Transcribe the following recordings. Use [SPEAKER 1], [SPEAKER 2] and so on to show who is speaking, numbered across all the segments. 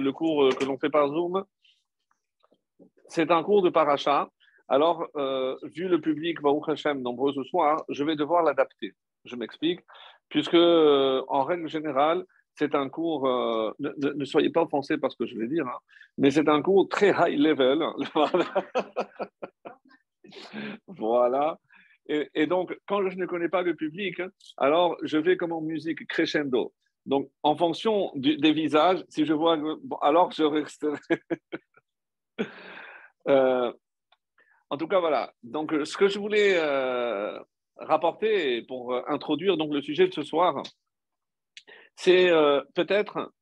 [SPEAKER 1] le cours euh, que l'on fait par Zoom, c'est un cours de paracha. Alors, euh, vu le public, Baruch Hashem, nombreux ce soir, je vais devoir l'adapter. Je m'explique, puisque euh, en règle générale, c'est un cours, ne, soyez pas offensés par ce que je vais dire, hein, mais c'est un cours très high level. voilà. Et, et, donc, quand je ne connais pas le public, alors je vais comme en musique crescendo. Donc, en fonction des visages, si je vois, alors je resterai. Euh, en tout cas, voilà. Donc, ce que je voulais euh, rapporter pour introduire donc le sujet de ce soir, c'est euh, peut-être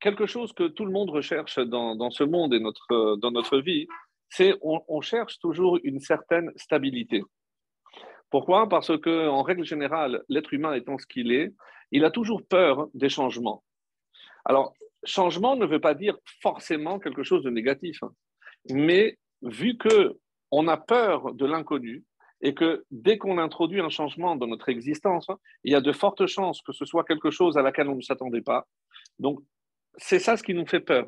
[SPEAKER 1] quelque chose que tout le monde recherche dans, ce monde et notre, dans notre vie, c'est on, on cherche toujours une certaine stabilité. Pourquoi? Parce que, en règle générale, l'être humain étant ce qu'il est, il a toujours peur des changements. Alors, changement ne veut pas dire forcément quelque chose de négatif, hein. mais vu que on a peur de l'inconnu et que dès qu'on introduit un changement dans notre existence, hein, il y a de fortes chances que ce soit quelque chose à laquelle on ne s'attendait pas. Donc, c'est ça ce qui nous fait peur.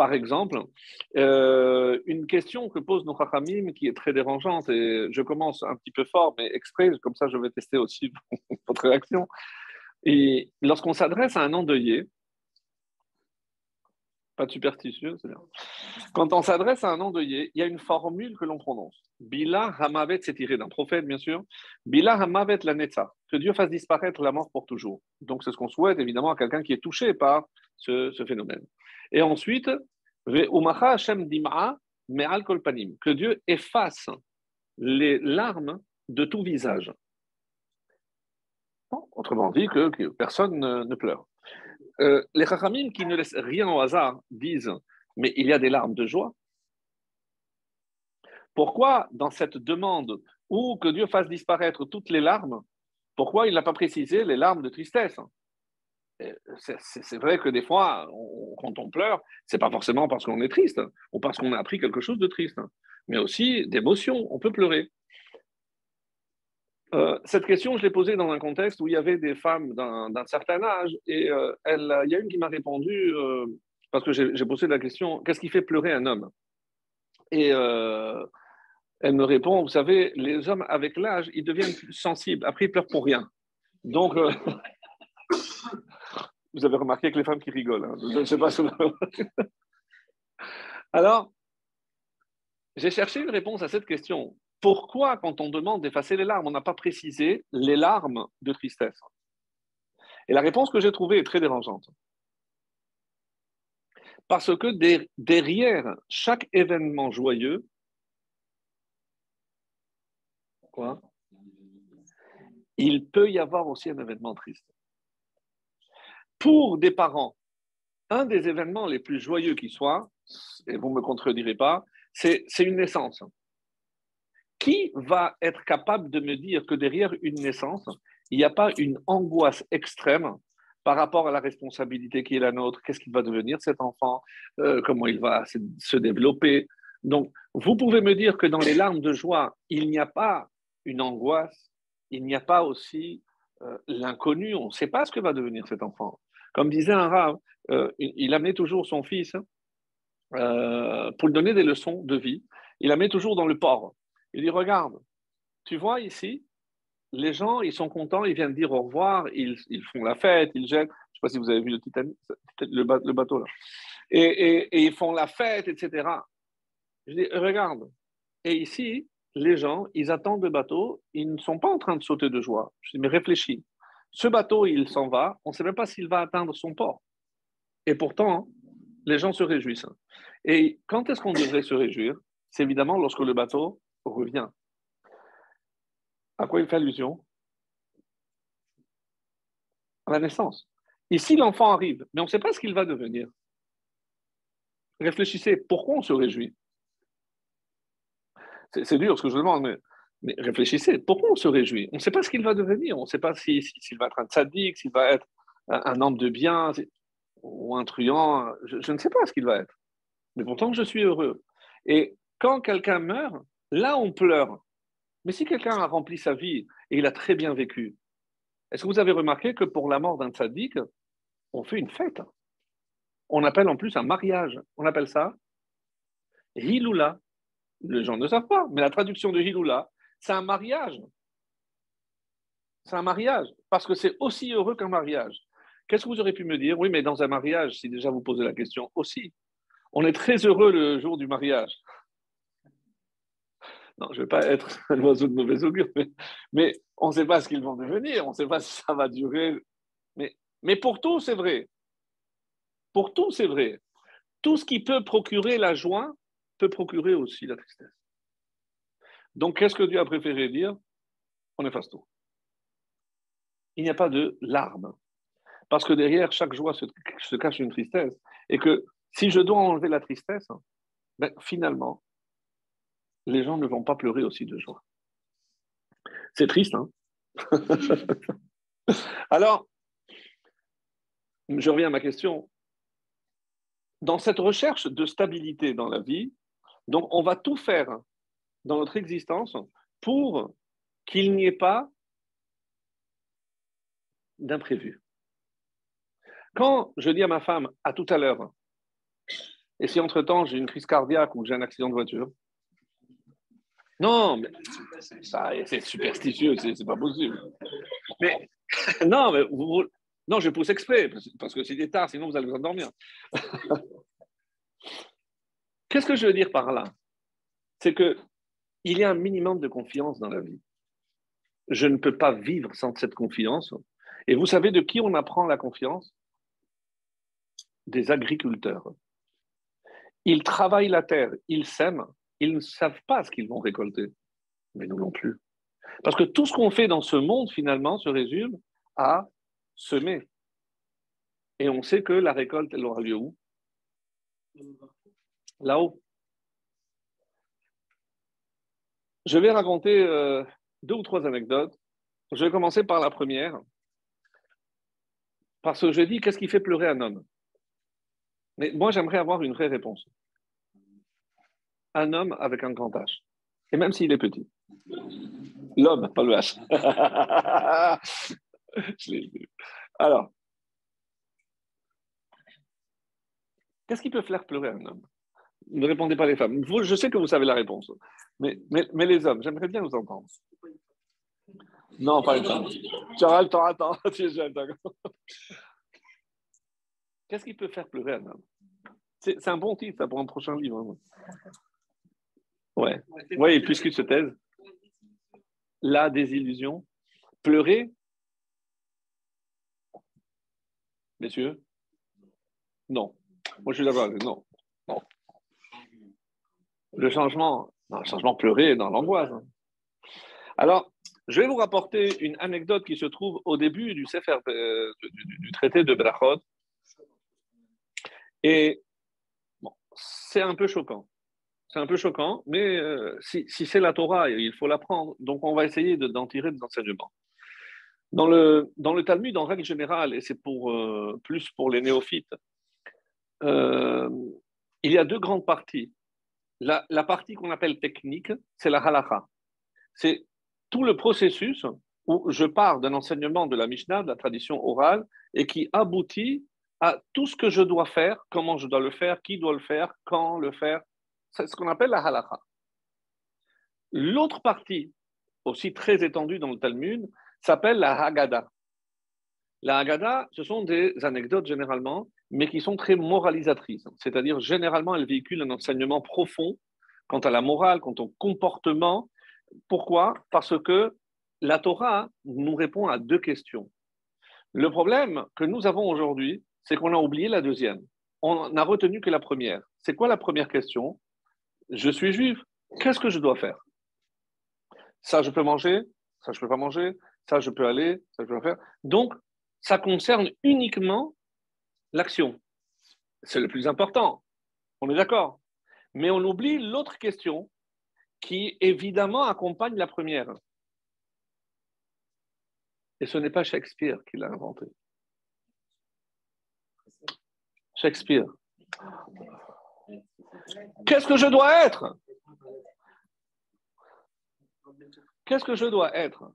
[SPEAKER 1] Par exemple, euh, une question que pose nos Chachamim qui est très dérangeante, et je commence un petit peu fort, mais exprès, comme ça je vais tester aussi votre réaction. Et lorsqu'on s'adresse à un endeuillé, pas de superstitieux, c'est bien. Quand on s'adresse à un endeuillé, il y a une formule que l'on prononce. Bila Hamavet, c'est tiré d'un prophète, bien sûr. Bila Hamavet la Netza, que Dieu fasse disparaître la mort pour toujours. Donc, c'est ce qu'on souhaite, évidemment, à quelqu'un qui est touché par ce phénomène. Et ensuite, que Dieu efface les larmes de tout visage. autrement dit, que, personne ne, pleure. Euh, les chachamim qui ne laissent rien au hasard disent Mais il y a des larmes de joie. Pourquoi, dans cette demande où que Dieu fasse disparaître toutes les larmes, pourquoi il n'a pas précisé les larmes de tristesse? C'est vrai que des fois, quand on pleure, c'est pas forcément parce qu'on est triste ou parce qu'on a appris quelque chose de triste, mais aussi d'émotion. On peut pleurer. Euh, cette question, je l'ai posée dans un contexte où il y avait des femmes d'un certain âge et euh, il y a une qui m'a répondu euh, parce que j'ai posé la question qu'est-ce qui fait pleurer un homme? Et elle me répond vous savez, les hommes avec l'âge, ils deviennent plus sensibles. Après, ils pleurent pour rien. Donc Vous avez remarqué que les femmes qui rigolent. Hein. Je ne sais pas si Alors, j'ai cherché une réponse à cette question. Pourquoi, quand on demande d'effacer les larmes, on n'a pas précisé les larmes de tristesse? Et la réponse que j'ai trouvée est très dérangeante. Parce que derrière chaque événement joyeux, quoi, il peut y avoir aussi un événement triste pour des parents, un des événements les plus joyeux qui soit, et vous ne me contredirez pas, c'est une naissance. Qui va être capable de me dire que derrière une naissance, il n'y a pas une angoisse extrême par rapport à la responsabilité qui est la nôtre, qu'est-ce qu'il va devenir cet enfant, euh, comment il va se développer? Donc, vous pouvez me dire que dans les larmes de joie, il n'y a pas une angoisse, il n'y a pas aussi euh, l'inconnu, on ne sait pas ce que va devenir cet enfant. Comme disait un rave, euh, il amenait toujours son fils euh, pour lui donner des leçons de vie. Il amenait toujours dans le port. Il dit Regarde, tu vois ici, les gens, ils sont contents, ils viennent dire au revoir, ils, font la fête, ils jettent. Je ne sais pas si vous avez vu le, bateau là. Et, ils font la fête, etc. Je dis Regarde. Et ici, les gens, ils attendent le bateau, ils ne sont pas en train de sauter de joie. Je dis Mais réfléchis. Ce bateau, il s'en va, on ne sait même pas s'il va atteindre son port. Et pourtant, les gens se réjouissent. Et quand est-ce qu'on devrait se réjouir? C'est évidemment lorsque le bateau revient. À quoi il fait allusion? À la naissance. Ici, l'enfant arrive, mais on ne sait pas ce qu'il va devenir. Réfléchissez, pourquoi on se réjouit? C'est dur ce que je demande, mais mais réfléchissez, pourquoi on se réjouit? On ne sait pas ce qu'il va devenir, on ne sait pas s'il si, va être un tzaddik, s'il va être un, homme de bien ou un truand, je, ne sais pas ce qu'il va être. Mais pourtant, je suis heureux. Et quand quelqu'un meurt, là, on pleure. Mais si quelqu'un a rempli sa vie et il a très bien vécu, est-ce que vous avez remarqué que pour la mort d'un tzaddik, on fait une fête? On appelle en plus un mariage. On appelle ça Hiloula. Les gens ne savent pas, mais la traduction de Hiloula, c'est un mariage. C'est un mariage, parce que c'est aussi heureux qu'un mariage. Qu'est-ce que vous aurez pu me dire? Oui, mais dans un mariage, si déjà vous posez la question, aussi. On est très heureux le jour du mariage. Non, je ne vais pas être un oiseau de mauvais augure, mais, on ne sait pas ce qu'ils vont devenir, on ne sait pas si ça va durer. Mais, mais pour tout, c'est vrai. Pour tout, c'est vrai. Tout ce qui peut procurer la joie peut procurer aussi la tristesse. Donc, qu'est-ce que Dieu a préféré dire? On efface tout. Il n'y a pas de larmes. Parce que derrière chaque joie se, cache une tristesse. Et que si je dois enlever la tristesse, ben, finalement, les gens ne vont pas pleurer aussi de joie. C'est triste, hein? Alors, je reviens à ma question. Dans cette recherche de stabilité dans la vie, donc on va tout faire dans notre existence pour qu'il n'y ait pas d'imprévu. Quand je dis à ma femme, à tout à l'heure, et si entre-temps j'ai une crise cardiaque ou j'ai un accident de voiture, non, mais c'est superstitieux, c'est pas possible. Mais non, mais non, je pousse exprès, parce que c'est tard, sinon vous allez vous endormir. Qu'est-ce que je veux dire par là? C'est que il y a un minimum de confiance dans la vie. Je ne peux pas vivre sans cette confiance. Et vous savez de qui on apprend la confiance? Des agriculteurs. Ils travaillent la terre, ils sèment, ils ne savent pas ce qu'ils vont récolter. Mais nous non plus. Parce que tout ce qu'on fait dans ce monde, finalement, se résume à semer. Et on sait que la récolte, elle aura lieu où? Là-haut. Je vais raconter euh, deux ou trois anecdotes. Je vais commencer par la première. Parce que je dis, qu'est-ce qui fait pleurer un homme? Mais moi, j'aimerais avoir une vraie réponse. Un homme avec un grand H. Et même s'il est petit. L'homme, pas le H. Alors, qu'est-ce qui peut faire pleurer un homme? Ne répondez pas les femmes. je sais que vous savez la réponse. Mais, mais, les hommes, j'aimerais bien vous entendre. Non, pas les femmes. Tu auras le temps, attends, Qu'est-ce qui peut faire pleurer un homme? C'est un bon titre, pour un prochain livre. Hein. Ouais. Oui, et puisqu'il se taise. La désillusion. Pleurer Messieurs? Non. Moi, je suis d'accord. Non. Le changement, changement pleurer dans l'angoisse. Hein. Alors, je vais vous rapporter une anecdote qui se trouve au début du, euh, du, traité de Brachot. Et bon, c'est un peu choquant. C'est un peu choquant, mais euh, si, c'est la Torah, il faut l'apprendre. Donc, on va essayer d'en tirer des enseignements. Dans le, dans le Talmud, en règle générale, et c'est pour, euh, plus pour les néophytes, il y a deux grandes parties. La, partie qu'on appelle technique, c'est la halacha. C'est tout le processus où je pars d'un enseignement de la Mishnah, de la tradition orale, et qui aboutit à tout ce que je dois faire, comment je dois le faire, qui doit le faire, quand le faire. C'est ce qu'on appelle la halakha. L'autre partie, aussi très étendue dans le Talmud, s'appelle la Haggadah. La Haggadah, ce sont des anecdotes généralement, mais qui sont très moralisatrices. C'est-à-dire, généralement, elles véhiculent un enseignement profond quant à la morale, quant au comportement pourquoi? Parce que la Torah nous répond à deux questions. Le problème que nous avons aujourd'hui, c'est qu'on a oublié la deuxième. On n'a retenu que la première. C'est quoi la première question? Je suis juif. Qu'est-ce que je dois faire? Ça, je peux manger. Ça, je ne peux pas manger. Ça, je peux aller. Ça, je peux faire. Donc, ça concerne uniquement l'action. C'est le plus important. On est d'accord. Mais on oublie l'autre question qui évidemment accompagne la première. Et ce n'est pas Shakespeare qui l'a inventé. Shakespeare. Qu'est-ce que je dois être? Qu'est-ce que je dois être?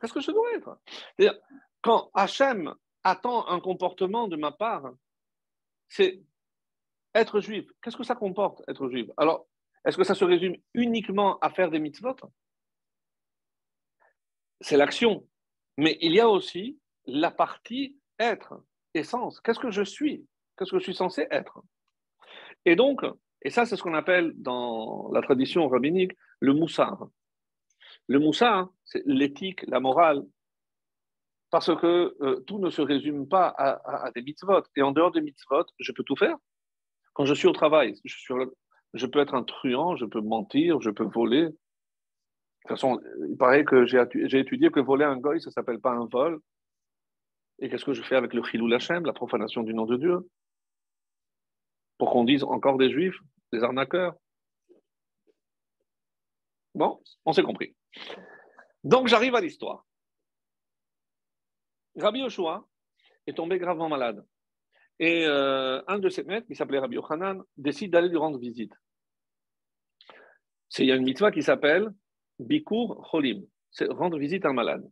[SPEAKER 1] Qu'est-ce que je dois être? Quand Hachem attend un comportement de ma part, c'est être juif. Qu'est-ce que ça comporte, être juif? Alors, est-ce que ça se résume uniquement à faire des mitzvot? C'est l'action. Mais il y a aussi la partie être, essence. Qu'est-ce que je suis? Qu'est-ce que je suis censé être? Et donc, et ça, c'est ce qu'on appelle dans la tradition rabbinique le moussard. Le moussard, c'est l'éthique, la morale, parce que euh, tout ne se résume pas à, des mitzvot. Et en dehors des mitzvot, je peux tout faire. Quand je suis au travail, je, peux être un truand, je peux mentir, je peux voler. De toute façon, il paraît que j'ai étudié que voler un goy, ça ne s'appelle pas un vol. Et qu'est-ce que je fais avec le chilou lachem, la profanation du nom de Dieu? Pour qu'on dise encore des juifs, des arnaqueurs. Bon, on s'est compris. Donc j'arrive à l'histoire. Rabbi Yoshua est tombé gravement malade. Et euh, un de ses maîtres, qui s'appelait Rabbi Yochanan, décide d'aller lui rendre visite. Il y a une mitzvah qui s'appelle Bikur Cholim, c'est rendre visite à un malade.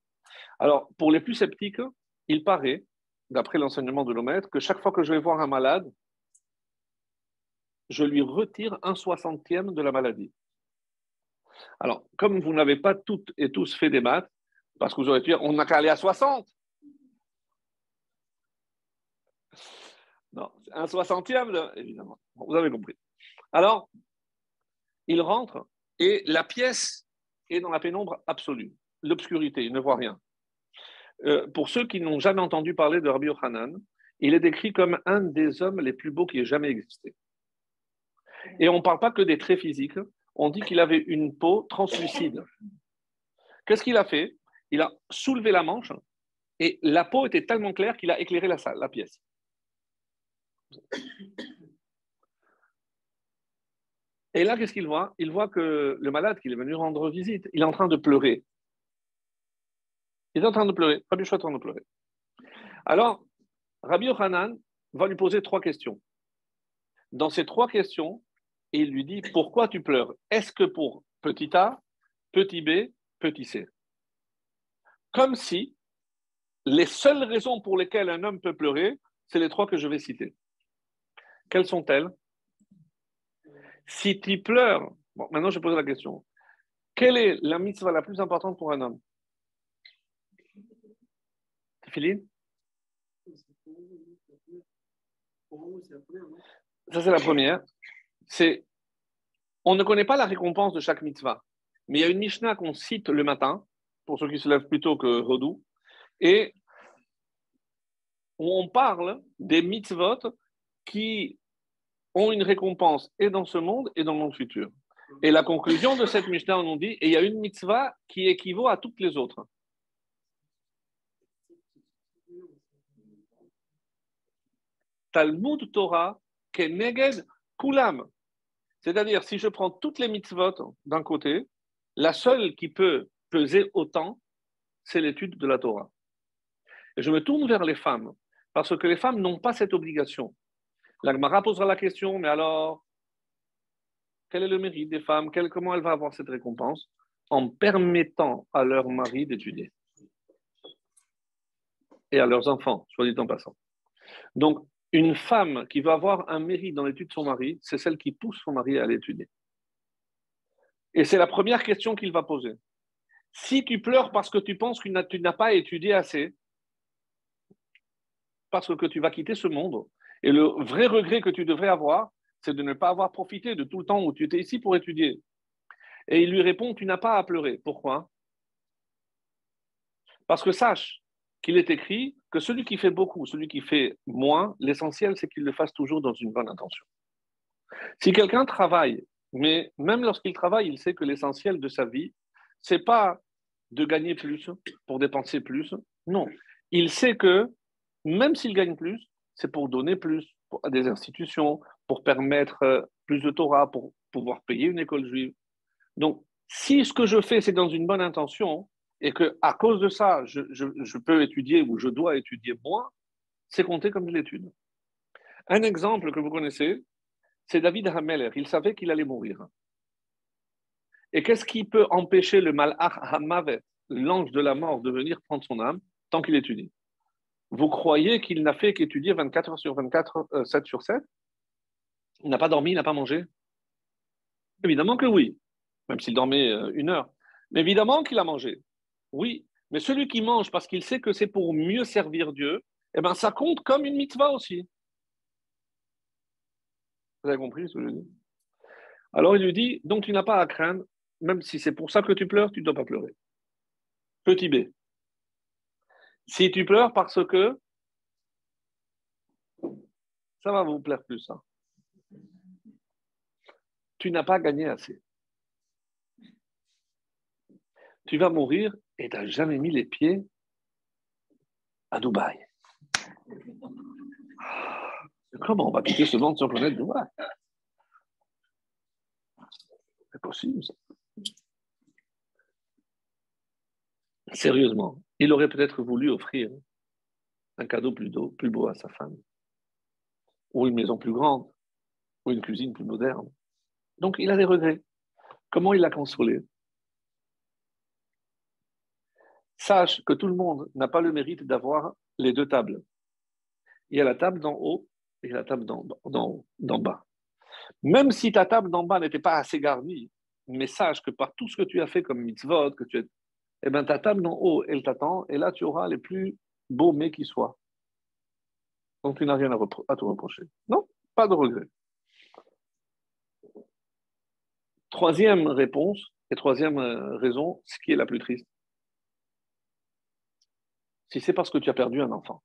[SPEAKER 1] Alors, pour les plus sceptiques, il paraît, d'après l'enseignement de nos que chaque fois que je vais voir un malade, je lui retire un soixantième de la maladie. Alors, comme vous n'avez pas toutes et tous fait des maths, parce que vous aurez pu dire, on n'a qu'à aller à 60. Non, un soixantième, évidemment. Vous avez compris. Alors, il rentre et la pièce est dans la pénombre absolue, l'obscurité, il ne voit rien. Euh, pour ceux qui n'ont jamais entendu parler de Rabbi Yochanan, il est décrit comme un des hommes les plus beaux qui ait jamais existé. Et on ne parle pas que des traits physiques, on dit qu'il avait une peau translucide. Qu'est-ce qu'il a fait? Il a soulevé la manche et la peau était tellement claire qu'il a éclairé la salle, la pièce. Et là, qu'est-ce qu'il voit? Il voit que le malade qu'il est venu rendre visite, il est en train de pleurer. Il est en train de pleurer. Rabbi est en train de pleurer. Alors, Rabbi Yochanan va lui poser trois questions. Dans ces trois questions, il lui dit Pourquoi tu pleures? Est-ce que pour petit a, petit b, petit c? Comme si les seules raisons pour lesquelles un homme peut pleurer, c'est les trois que je vais citer. Quelles sont-elles? Si tu pleures, bon, maintenant je pose la question. Quelle est la mitzvah la plus importante pour un homme? Philippe Ça, c'est la première. C'est, on ne connaît pas la récompense de chaque mitzvah, mais il y a une Mishnah qu'on cite le matin, pour ceux qui se lèvent plus tôt que Rodou, et on parle des mitzvot qui ont une récompense et dans ce monde et dans le monde futur. Et la conclusion de cette Mishnah, on nous dit, et il y a une mitzvah qui équivaut à toutes les autres. Talmud Torah keneged kulam. C'est-à-dire, si je prends toutes les mitzvot d'un côté, la seule qui peut peser autant, c'est l'étude de la Torah. Et je me tourne vers les femmes, parce que les femmes n'ont pas cette obligation. L'Agmara posera la question, mais alors, quel est le mérite des femmes? Comment elle va avoir cette récompense En permettant à leur mari d'étudier? Et à leurs enfants, soit dit en passant. Donc, une femme qui va avoir un mérite dans l'étude de son mari, c'est celle qui pousse son mari à l'étudier. Et c'est la première question qu'il va poser. Si tu pleures parce que tu penses que tu n'as pas étudié assez, parce que tu vas quitter ce monde, et le vrai regret que tu devrais avoir, c'est de ne pas avoir profité de tout le temps où tu étais ici pour étudier. Et il lui répond, tu n'as pas à pleurer. Pourquoi? Parce que sache qu'il est écrit que celui qui fait beaucoup, celui qui fait moins, l'essentiel, c'est qu'il le fasse toujours dans une bonne intention. Si quelqu'un travaille, mais même lorsqu'il travaille, il sait que l'essentiel de sa vie, c'est pas de gagner plus pour dépenser plus. Non. Il sait que même s'il gagne plus, c'est pour donner plus à des institutions, pour permettre euh, plus de Torah, pour pouvoir payer une école juive. Donc, si ce que je fais, c'est dans une bonne intention, et que à cause de ça, je, peux étudier ou je dois étudier moins, c'est compté comme de l'étude. Un exemple que vous connaissez, c'est David Hameler. Il savait qu'il allait mourir. Et qu'est-ce qui peut empêcher le malach hamavet, l'ange de la mort, de venir prendre son âme tant qu'il étudie? Vous croyez qu'il n'a fait qu'étudier 24 heures sur 24, 7 euh, sur 7 Il n'a pas dormi, il n'a pas mangé? Évidemment que oui, même s'il dormait euh, une heure. Mais évidemment qu'il a mangé. Oui, mais celui qui mange parce qu'il sait que c'est pour mieux servir Dieu, eh bien, ça compte comme une mitzvah aussi. Vous avez compris ce que je dis? Alors il lui dit, donc tu n'as pas à craindre, même si c'est pour ça que tu pleures, tu ne dois pas pleurer. Petit B. Si tu pleures parce que ça va vous plaire plus, ça. Tu n'as pas gagné assez. Tu vas mourir et tu n'as jamais mis les pieds à Dubaï. Comment on va quitter ce monde sur planète Dubaï? C'est possible, ça. Sérieusement, il aurait peut-être voulu offrir un cadeau plus beau, plus beau à sa femme, ou une maison plus grande, ou une cuisine plus moderne. Donc il a des regrets. Comment il l'a consolé? Sache que tout le monde n'a pas le mérite d'avoir les deux tables. Il y a la table d'en haut et la table d'en bas. Même si ta table d'en bas n'était pas assez garnie, mais sache que par tout ce que tu as fait comme mitzvot, que tu es, eh bien, ta table d'en haut, elle t'attend, et là, tu auras les plus beaux mets qui soient. Donc, tu n'as rien à, te reprocher. Non, pas de regret. Troisième réponse, et troisième euh, raison, ce qui est la plus triste si c'est parce que tu as perdu un enfant.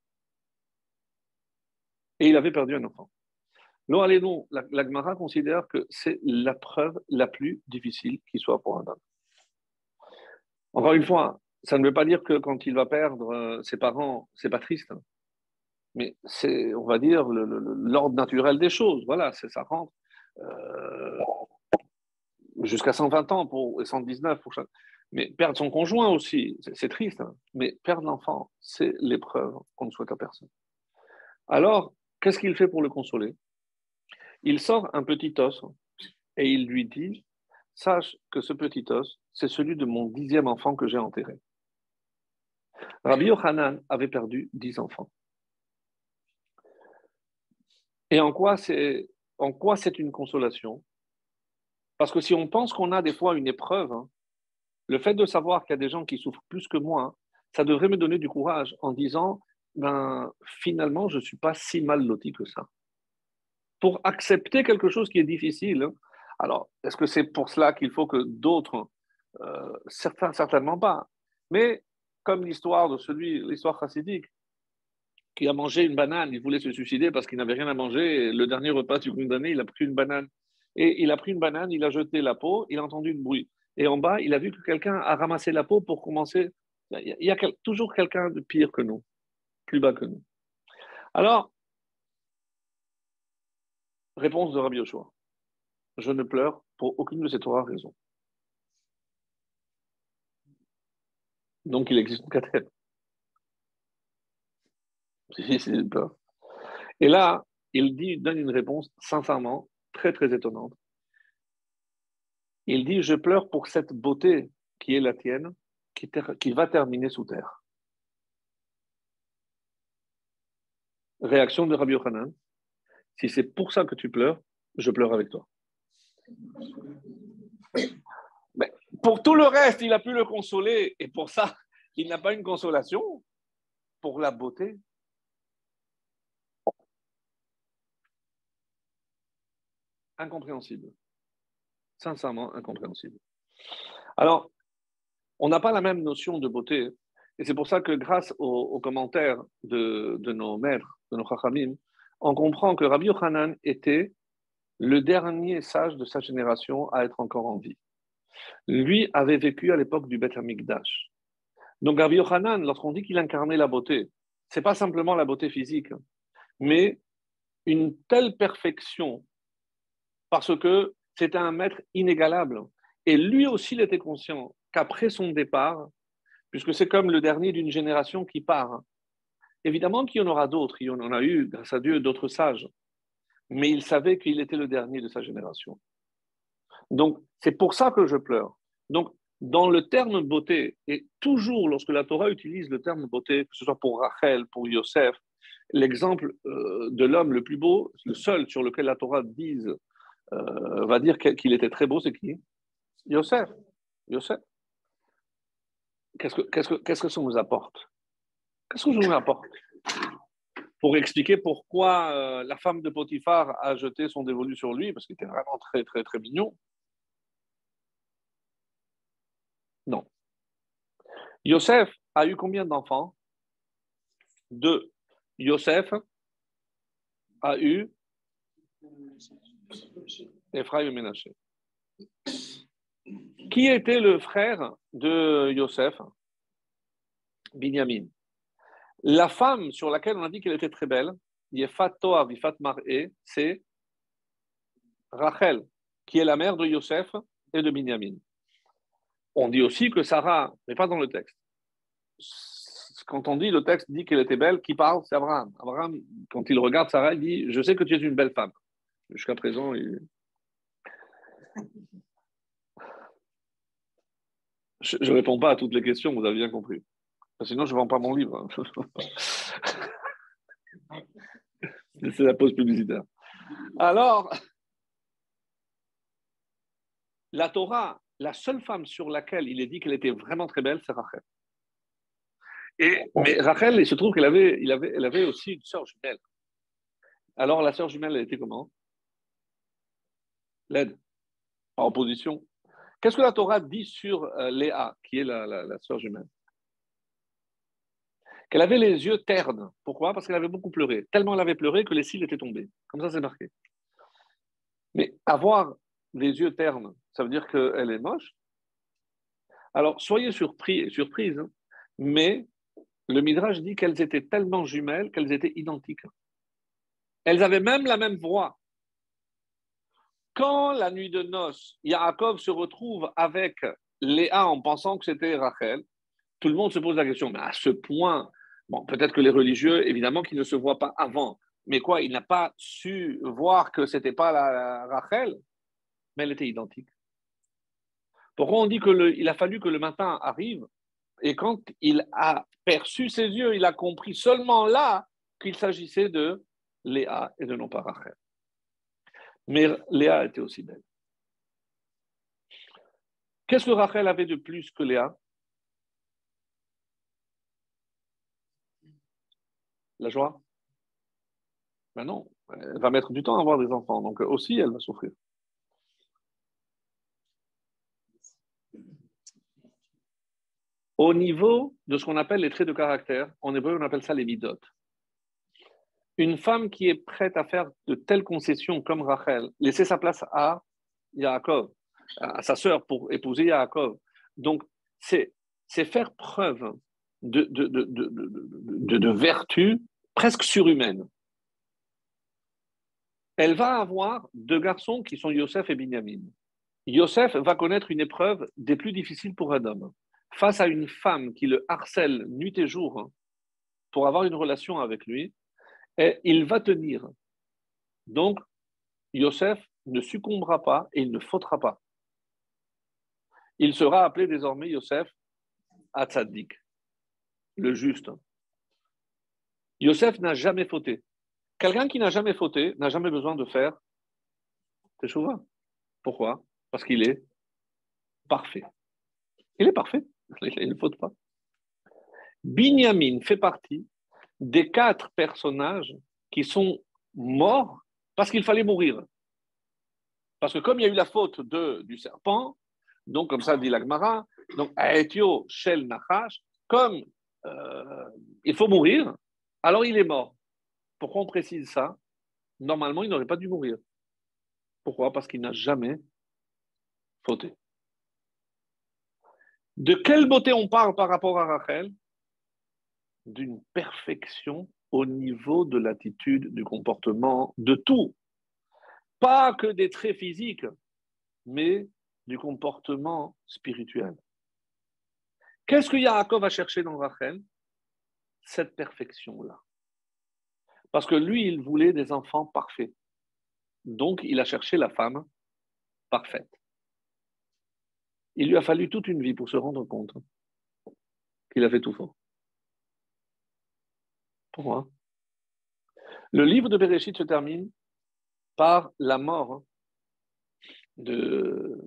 [SPEAKER 1] Et il avait perdu un enfant. Non, la Gemara considère que c'est la preuve la plus difficile qui soit pour un homme. Encore une fois, ça ne veut pas dire que quand il va perdre euh, ses parents, c'est pas triste. Hein. Mais c'est, on va dire, l'ordre naturel des choses. Voilà, c'est ça rentre. Euh, jusqu'à 120 ans pour, et 119 pour chaque. Mais perdre son conjoint aussi, c'est triste, hein. mais perdre l'enfant, c'est l'épreuve qu'on ne souhaite à personne. Alors, qu'est-ce qu'il fait pour le consoler? Il sort un petit os et il lui dit Sache que ce petit os, c'est celui de mon dixième enfant que j'ai enterré. Rabbi Yochanan avait perdu dix enfants. Et en quoi c'est en quoi c'est une consolation? Parce que si on pense qu'on a des fois une épreuve, hein, le fait de savoir qu'il y a des gens qui souffrent plus que moi, ça devrait me donner du courage en disant, ben, finalement, je ne suis pas si mal loti que ça. Pour accepter quelque chose qui est difficile, hein. alors, est-ce que c'est pour cela qu'il faut que d'autres, certains, certainement pas, mais comme l'histoire de celui, l'histoire chassidique, qui a mangé une banane, il voulait se suicider parce qu'il n'avait rien à manger, le dernier repas du condamné, il a pris une banane. Et il a pris une banane, il a jeté la peau, il a entendu une bruit. Et en bas, il a vu que quelqu'un a ramassé la peau pour commencer. Il y a toujours quelqu'un de pire que nous, plus bas que nous. Alors, réponse de Rabbi Yoshua. Je ne pleure pour aucune de ces trois raisons. Donc, il existe une quatrième. Et là, il donne une réponse sincèrement très très étonnante. Il dit, je pleure pour cette beauté qui est la tienne, qui, va terminer sous terre. Réaction de Rabbi Yochanan, si c'est pour ça que tu pleures, je pleure avec toi. Pour tout le reste, il a pu le consoler, et pour ça, il n'a pas une consolation pour la beauté. Incompréhensible sincèrement incompréhensible. Alors, on n'a pas la même notion de beauté, et c'est pour ça que grâce aux, commentaires de, nos maîtres, de nos chachamim, on comprend que Rabbi Yochanan était le dernier sage de sa génération à être encore en vie. Lui avait vécu à l'époque du Beth Amikdash. Donc Rabbi Yochanan, lorsqu'on dit qu'il incarnait la beauté, c'est pas simplement la beauté physique, mais une telle perfection, parce que c'était un maître inégalable. Et lui aussi, il était conscient qu'après son départ, puisque c'est comme le dernier d'une génération qui part, évidemment qu'il y en aura d'autres, il y en a eu, grâce à Dieu, d'autres sages, mais il savait qu'il était le dernier de sa génération. Donc, c'est pour ça que je pleure. Donc, dans le terme beauté, et toujours lorsque la Torah utilise le terme beauté, que ce soit pour Rachel, pour Yosef, l'exemple euh, de l'homme le plus beau, le seul sur lequel la Torah dise, euh, va dire qu'il était très beau, c'est qui? Yosef. Yosef. Qu'est-ce que, ça nous apporte? Qu'est-ce que ça nous apporte? Pour expliquer pourquoi euh, la femme de Potiphar a jeté son dévolu sur lui, parce qu'il était vraiment très, très, très mignon. Non. Yosef a eu combien d'enfants? Deux. Yosef a eu Ephraim et. Qui était le frère de Yosef? Binyamin. La femme sur laquelle on a dit qu'elle était très belle, c'est Rachel, qui est la mère de Yosef et de Binyamin. On dit aussi que Sarah, mais pas dans le texte. Quand on dit le texte dit qu'elle était belle, qui parle C'est Abraham. Abraham, quand il regarde Sarah, il dit Je sais que tu es une belle femme. Jusqu'à présent, il... Je ne réponds pas à toutes les questions, vous avez bien compris. Sinon, je ne vends pas mon livre. C'est la pause publicitaire. Alors, la Torah, la seule femme sur laquelle il est dit qu'elle était vraiment très belle, c'est Rachel. Et, mais Rachel, il se trouve qu'elle avait, il avait, elle avait aussi une sœur jumelle. Alors, la sœur jumelle, elle était comment? Laide, en opposition. Qu'est-ce que la Torah dit sur euh, Léa, qui est la, la, sœur jumelle? Qu'elle avait les yeux ternes. Pourquoi? Parce qu'elle avait beaucoup pleuré. Tellement elle avait pleuré que les cils étaient tombés. Comme ça, c'est marqué. Mais avoir des yeux ternes, ça veut dire qu'elle est moche. Alors, soyez surpris et surprises, hein. mais le Midrash dit qu'elles étaient tellement jumelles qu'elles étaient identiques. Elles avaient même la même voix. Quand la nuit de noces, Yaakov se retrouve avec Léa en pensant que c'était Rachel, tout le monde se pose la question, mais à ce point, peut-être que les religieux, évidemment, qui ne se voient pas avant, mais quoi, il n'a pas su voir que ce n'était pas la, Rachel, mais elle était identique. Pourquoi on dit qu'il a fallu que le matin arrive et quand il a perçu ses yeux, il a compris seulement là qu'il s'agissait de Léa et de non pas Rachel. Mais Léa était aussi belle. Qu'est-ce que Rachel avait de plus que Léa? La joie? Ben non, elle va mettre du temps à avoir des enfants, donc aussi elle va souffrir. Au niveau de ce qu'on appelle les traits de caractère, en hébreu on appelle ça les midotes une femme qui est prête à faire de telles concessions comme Rachel, laisser sa place à Yaakov, à sa sœur pour épouser Yaakov. Donc, c'est, faire preuve de, de, vertu presque surhumaine. Elle va avoir deux garçons qui sont Yosef et Binyamin. Yosef va connaître une épreuve des plus difficiles pour un homme. Face à une femme qui le harcèle nuit et jour pour avoir une relation avec lui, et il va tenir. Donc, Yosef ne succombera pas et il ne fautera pas. Il sera appelé désormais Yosef Hatzadik, le juste. Yosef n'a jamais fauté. Quelqu'un qui n'a jamais fauté n'a jamais besoin de faire teshuva. Pourquoi? Parce qu'il est parfait. Il est parfait. Il ne faute pas. Binyamin fait partie des quatre personnages qui sont morts parce qu'il fallait mourir. Parce que comme il y a eu la faute du serpent, donc comme ça dit l'Agmara, donc Aetio Shel Nachash, comme euh, il faut mourir, alors il est mort. Pourquoi on précise ça? Normalement, il n'aurait pas dû mourir. Pourquoi? Parce qu'il n'a jamais fauté. De quelle beauté on parle par rapport à Rachel? D'une perfection au niveau de l'attitude, du comportement, de tout. Pas que des traits physiques, mais du comportement spirituel. Qu'est-ce que Yaakov a cherché dans Rachel? Cette perfection-là. Parce que lui, il voulait des enfants parfaits. Donc, il a cherché la femme parfaite. Il lui a fallu toute une vie pour se rendre compte qu'il avait tout faux. Pourquoi Le livre de Bereshit se termine par la mort de,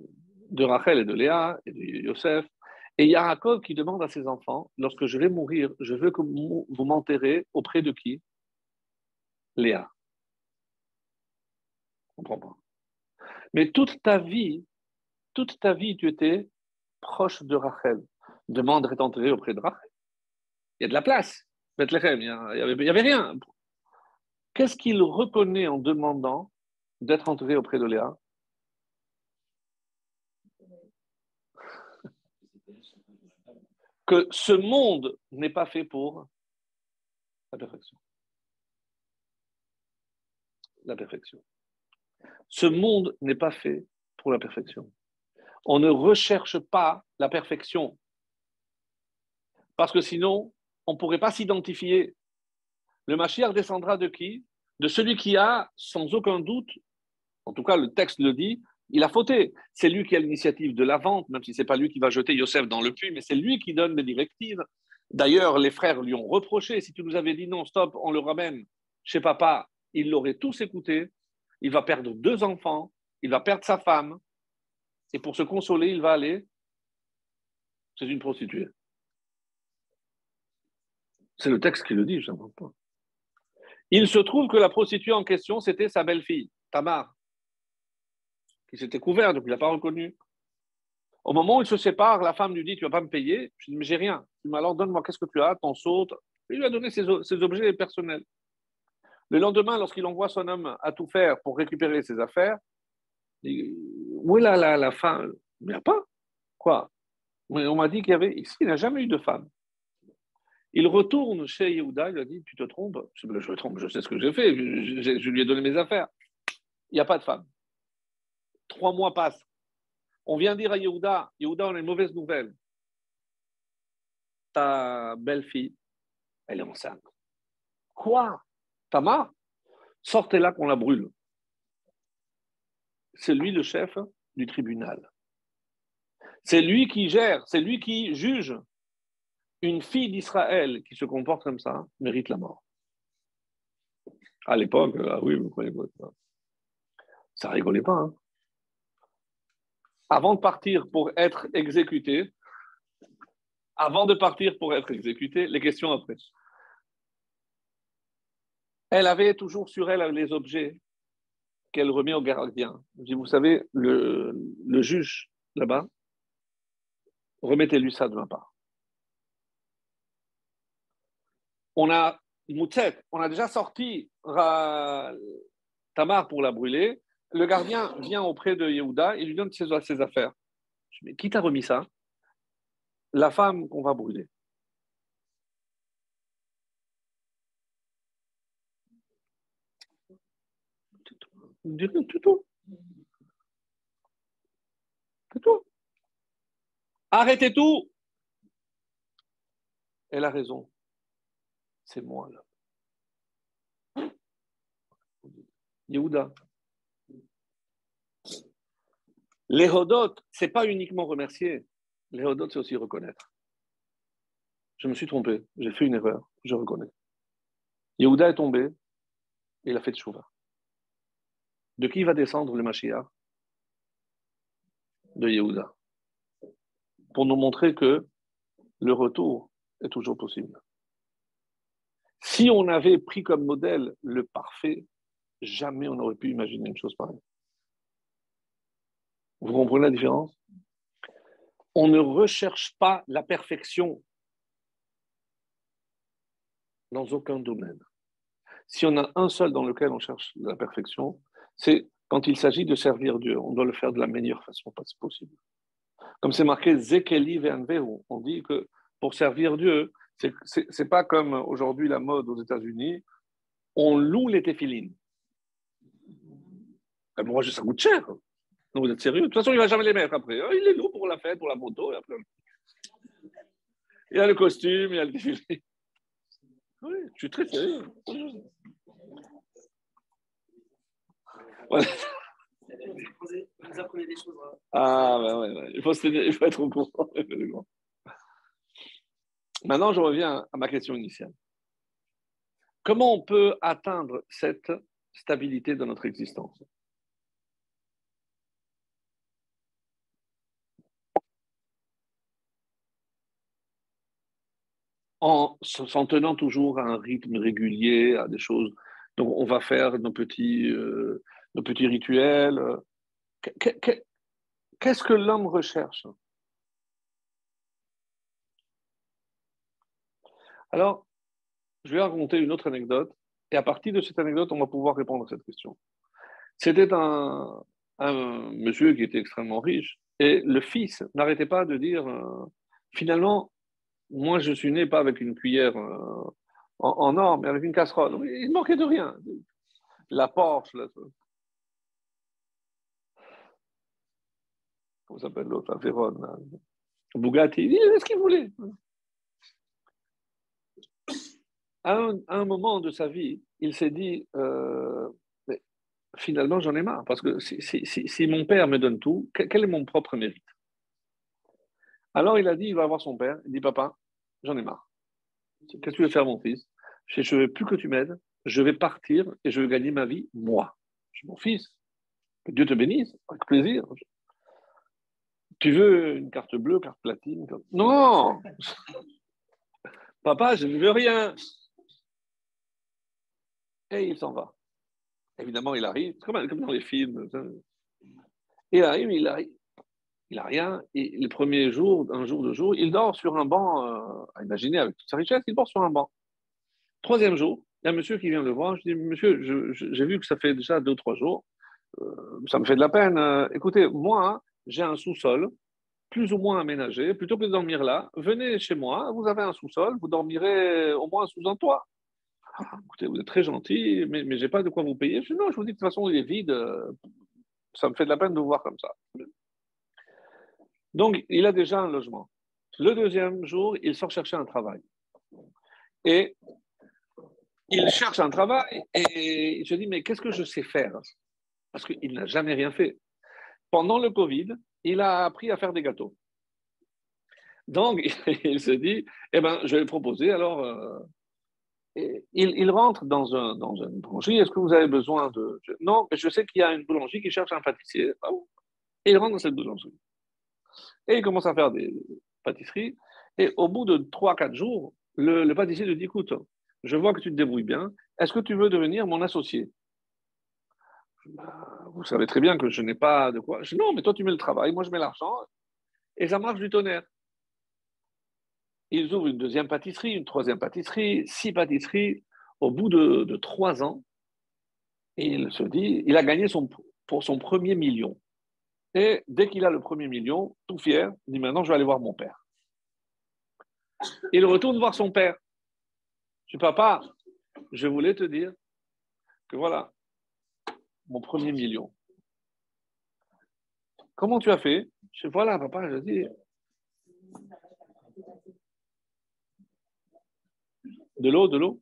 [SPEAKER 1] Rachel et de Léa et de Yosef. Et Yaakov qui demande à ses enfants, lorsque je vais mourir, je veux que vous m'enterrez auprès de qui? Léa. Je comprends pas. Mais toute ta vie, toute ta vie, tu étais proche de Rachel. Demande d'être enterré auprès de Rachel. Il y a de la place. Il n'y avait, avait, rien. Qu'est-ce qu'il reconnaît en demandant d'être enterré auprès de Léa? Que ce monde n'est pas fait pour la perfection. La perfection. Ce monde n'est pas fait pour la perfection. On ne recherche pas la perfection. Parce que sinon, on ne pourrait pas s'identifier. Le Mashiach descendra de qui? De celui qui a, sans aucun doute, en tout cas le texte le dit, il a fauté. C'est lui qui a l'initiative de la vente, même si ce n'est pas lui qui va jeter Yosef dans le puits, mais c'est lui qui donne les directives. D'ailleurs, les frères lui ont reproché, si tu nous avais dit non, stop, on le ramène chez papa, il l'aurait tous écouté, il va perdre deux enfants, il va perdre sa femme, et pour se consoler, il va aller chez une prostituée. C'est le texte qui le dit, je ne pas. Il se trouve que la prostituée en question, c'était sa belle-fille, Tamar, qui s'était couverte, donc il n'a pas reconnu. Au moment où il se sépare, la femme lui dit Tu ne vas pas me payer? Je dis Mais j'ai rien. Il alors donne-moi, qu'est-ce que tu as? Ton saute. Il lui a donné ses, ses objets personnels. Le lendemain, lorsqu'il envoie son homme à tout faire pour récupérer ses affaires, où est la, la, femme? Il n'y a pas. Quoi? On m'a dit qu'il y avait. Ici, il n'a jamais eu de femme. Il retourne chez Yehuda, il lui a dit Tu te trompes Je me trompe, je sais ce que j'ai fait, je, lui ai donné mes affaires. Il n'y a pas de femme. Trois mois passent. On vient dire à Yehuda Yehuda, on a une mauvaise nouvelle. Ta belle-fille, elle est enceinte. Quoi? Tamar, sortez-la qu'on la brûle. C'est lui le chef du tribunal. C'est lui qui gère, c'est lui qui juge. Une fille d'Israël qui se comporte comme ça mérite la mort. À l'époque, ah oui, vous croyez quoi Ça rigolait pas. Hein. avant de partir pour être exécuté, avant de partir pour être exécuté, les questions après. Elle avait toujours sur elle les objets qu'elle remet au gardien. vous savez, le, juge là-bas, remettez-lui ça de ma part. On a on a déjà sorti Tamar pour la brûler. Le gardien vient auprès de Yehuda et lui donne ses, ses affaires. Je dis, mais qui t'a remis ça? La femme qu'on va brûler. Tout, tout. tout. Arrêtez tout. Elle a raison. C'est moi là. Yehuda. Les Hodot, ce n'est pas uniquement remercier. Les c'est aussi reconnaître. Je me suis trompé, j'ai fait une erreur, je reconnais. Yehuda est tombé, et il a fait de chouva. De qui va descendre le Mashiach? De Yehuda. Pour nous montrer que le retour est toujours possible. Si on avait pris comme modèle le parfait, jamais on n'aurait pu imaginer une chose pareille. Vous comprenez la différence? On ne recherche pas la perfection dans aucun domaine. Si on a un seul dans lequel on cherche la perfection, c'est quand il s'agit de servir Dieu, on doit le faire de la meilleure façon possible. Comme c'est marqué Zekeli Ve'anvehu, on dit que pour servir Dieu, c'est pas comme aujourd'hui la mode aux États-Unis, on loue les téfilines. Ah, moi, ça coûte cher. Non, vous êtes sérieux? De toute façon, il ne va jamais les mettre après. Ah, il les loue pour la fête, pour la moto. Et. Il y a le costume, il y a le défilé. Oui, je suis très sérieux. Voilà.
[SPEAKER 2] apprenez des choses. Hein.
[SPEAKER 1] Ah, ben ouais, ouais. Il, faut il faut être au courant. Maintenant, je reviens à ma question initiale. Comment on peut atteindre cette stabilité de notre existence? En s'en tenant toujours à un rythme régulier, à des choses. Donc, on va faire nos petits, euh, nos petits rituels. Qu'est-ce que l'homme recherche Alors, je vais raconter une autre anecdote, et à partir de cette anecdote, on va pouvoir répondre à cette question. C'était un, monsieur qui était extrêmement riche, et le fils n'arrêtait pas de dire, euh, finalement, moi, je suis né pas avec une cuillère euh, en, or, mais avec une casserole. Il ne manquait de rien. La Porsche, là, comment s'appelle l'autre, la Vérone, Bugatti, il avait ce qu'il voulait. À un, moment de sa vie, il s'est dit, euh, finalement, j'en ai marre, parce que si, mon père me donne tout, quel est mon propre mérite? Alors il a dit, il va voir son père, il dit, papa, j'en ai marre. Qu'est-ce que tu veux faire, mon fils? Je ne veux plus que tu m'aides, je vais partir et je veux gagner ma vie, moi. Je suis mon fils. Que Dieu te bénisse, avec plaisir. Tu veux une carte bleue, carte platine Non Papa, je ne veux rien. Et il s'en va. Évidemment, il arrive, comme dans les films. Il arrive, il arrive, il n'a rien. Et le premier jour, un jour, deux jours, il dort sur un banc. Euh, imaginez, avec toute sa richesse, il dort sur un banc. Troisième jour, il y a un monsieur qui vient le voir. Je dis, monsieur, j'ai vu que ça fait déjà deux, trois jours. Euh, ça me fait de la peine. Euh, écoutez, moi, j'ai un sous-sol plus ou moins aménagé. Plutôt que de dormir là, venez chez moi. Vous avez un sous-sol, vous dormirez au moins sous un toit. Ah, écoutez, vous êtes très gentil, mais, mais je n'ai pas de quoi vous payer. Non, je vous dis, de toute façon, il est vide. Ça me fait de la peine de vous voir comme ça. Donc, il a déjà un logement. Le deuxième jour, il sort chercher un travail. Et il cherche un travail et il se dit, mais qu'est-ce que je sais faire? Parce qu'il n'a jamais rien fait. Pendant le Covid, il a appris à faire des gâteaux. Donc, il se dit, eh ben, je vais le proposer. Alors, euh, il, rentre dans, un, dans une boulangerie. Est-ce que vous avez besoin de... Non, mais je sais qu'il y a une boulangerie qui cherche un pâtissier. Ah et il rentre dans cette boulangerie. Et il commence à faire des pâtisseries. Et au bout de 3-4 jours, le, pâtissier lui dit Écoute, je vois que tu te débrouilles bien. Est-ce que tu veux devenir mon associé? Vous savez très bien que je n'ai pas de quoi. Je non, mais toi, tu mets le travail, moi, je mets l'argent. Et ça marche du tonnerre. Ils ouvrent une deuxième pâtisserie, une troisième pâtisserie, six pâtisseries. Au bout de, de trois ans, il se dit il a gagné son, pour son premier million. Et dès qu'il a le premier million, tout fier, il dit maintenant je vais aller voir mon père. Il retourne voir son père. Je dis papa, je voulais te dire que voilà, mon premier million. Comment tu as fait? Je dis voilà papa, je dis. De l'eau, de l'eau.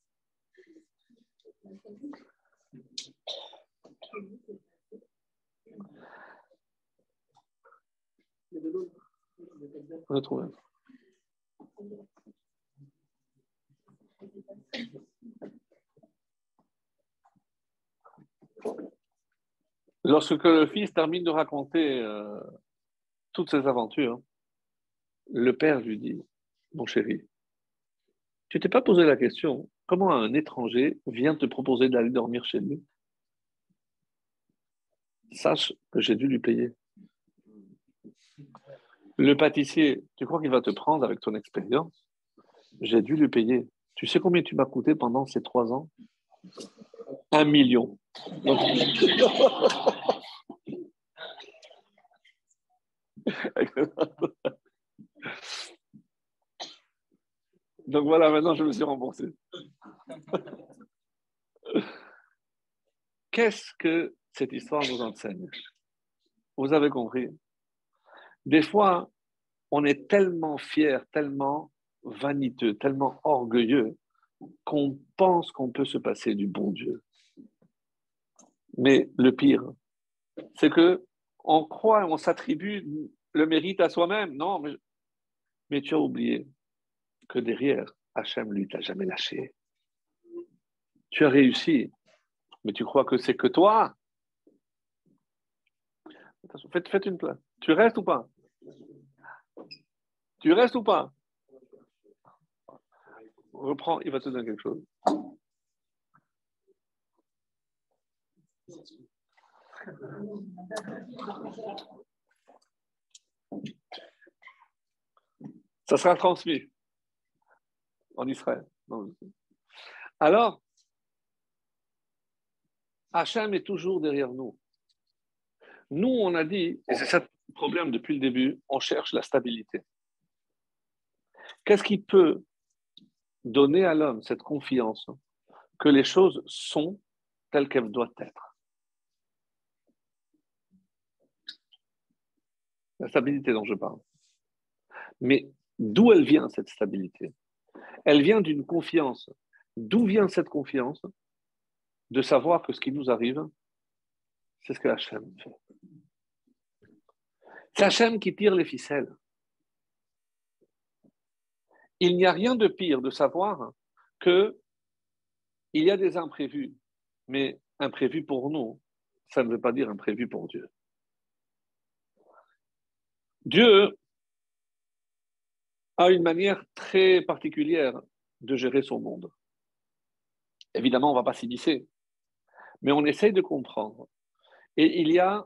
[SPEAKER 1] On a trouvé. Lorsque le fils termine de raconter euh, toutes ses aventures, le père lui dit, mon chéri, tu t'es pas posé la question, comment un étranger vient te proposer d'aller dormir chez lui? Sache que j'ai dû lui payer. Le pâtissier, tu crois qu'il va te prendre avec ton expérience? J'ai dû lui payer. Tu sais combien tu m'as coûté pendant ces trois ans? Un million. Donc... voilà, maintenant je me suis remboursé. Qu'est-ce que cette histoire nous enseigne? Vous avez compris des fois, on est tellement fier, tellement vaniteux, tellement orgueilleux qu'on pense qu'on peut se passer du bon Dieu. Mais le pire, c'est que on croit, on s'attribue le mérite à soi-même. Non, mais, tu as oublié que derrière, Hachem, lui, t'a jamais lâché. Tu as réussi, mais tu crois que c'est que toi. Faites, faites une place. Tu restes ou pas? Tu restes ou pas? Reprends, il va te donner quelque chose. Ça sera transmis en Israël. Alors, Hachem est toujours derrière nous. Nous, on a dit, et c'est ça le problème depuis le début, on cherche la stabilité. Qu'est-ce qui peut donner à l'homme cette confiance que les choses sont telles qu'elles doivent être? La stabilité dont je parle. Mais d'où elle vient cette stabilité? Elle vient d'une confiance. D'où vient cette confiance? De savoir que ce qui nous arrive, c'est ce que Hachem fait. C'est Hachem qui tire les ficelles. Il n'y a rien de pire de savoir que il y a des imprévus, mais imprévus pour nous, ça ne veut pas dire imprévu pour Dieu. Dieu a une manière très particulière de gérer son monde. Évidemment, on ne va pas s'immiscer, mais on essaye de comprendre. Et il y a,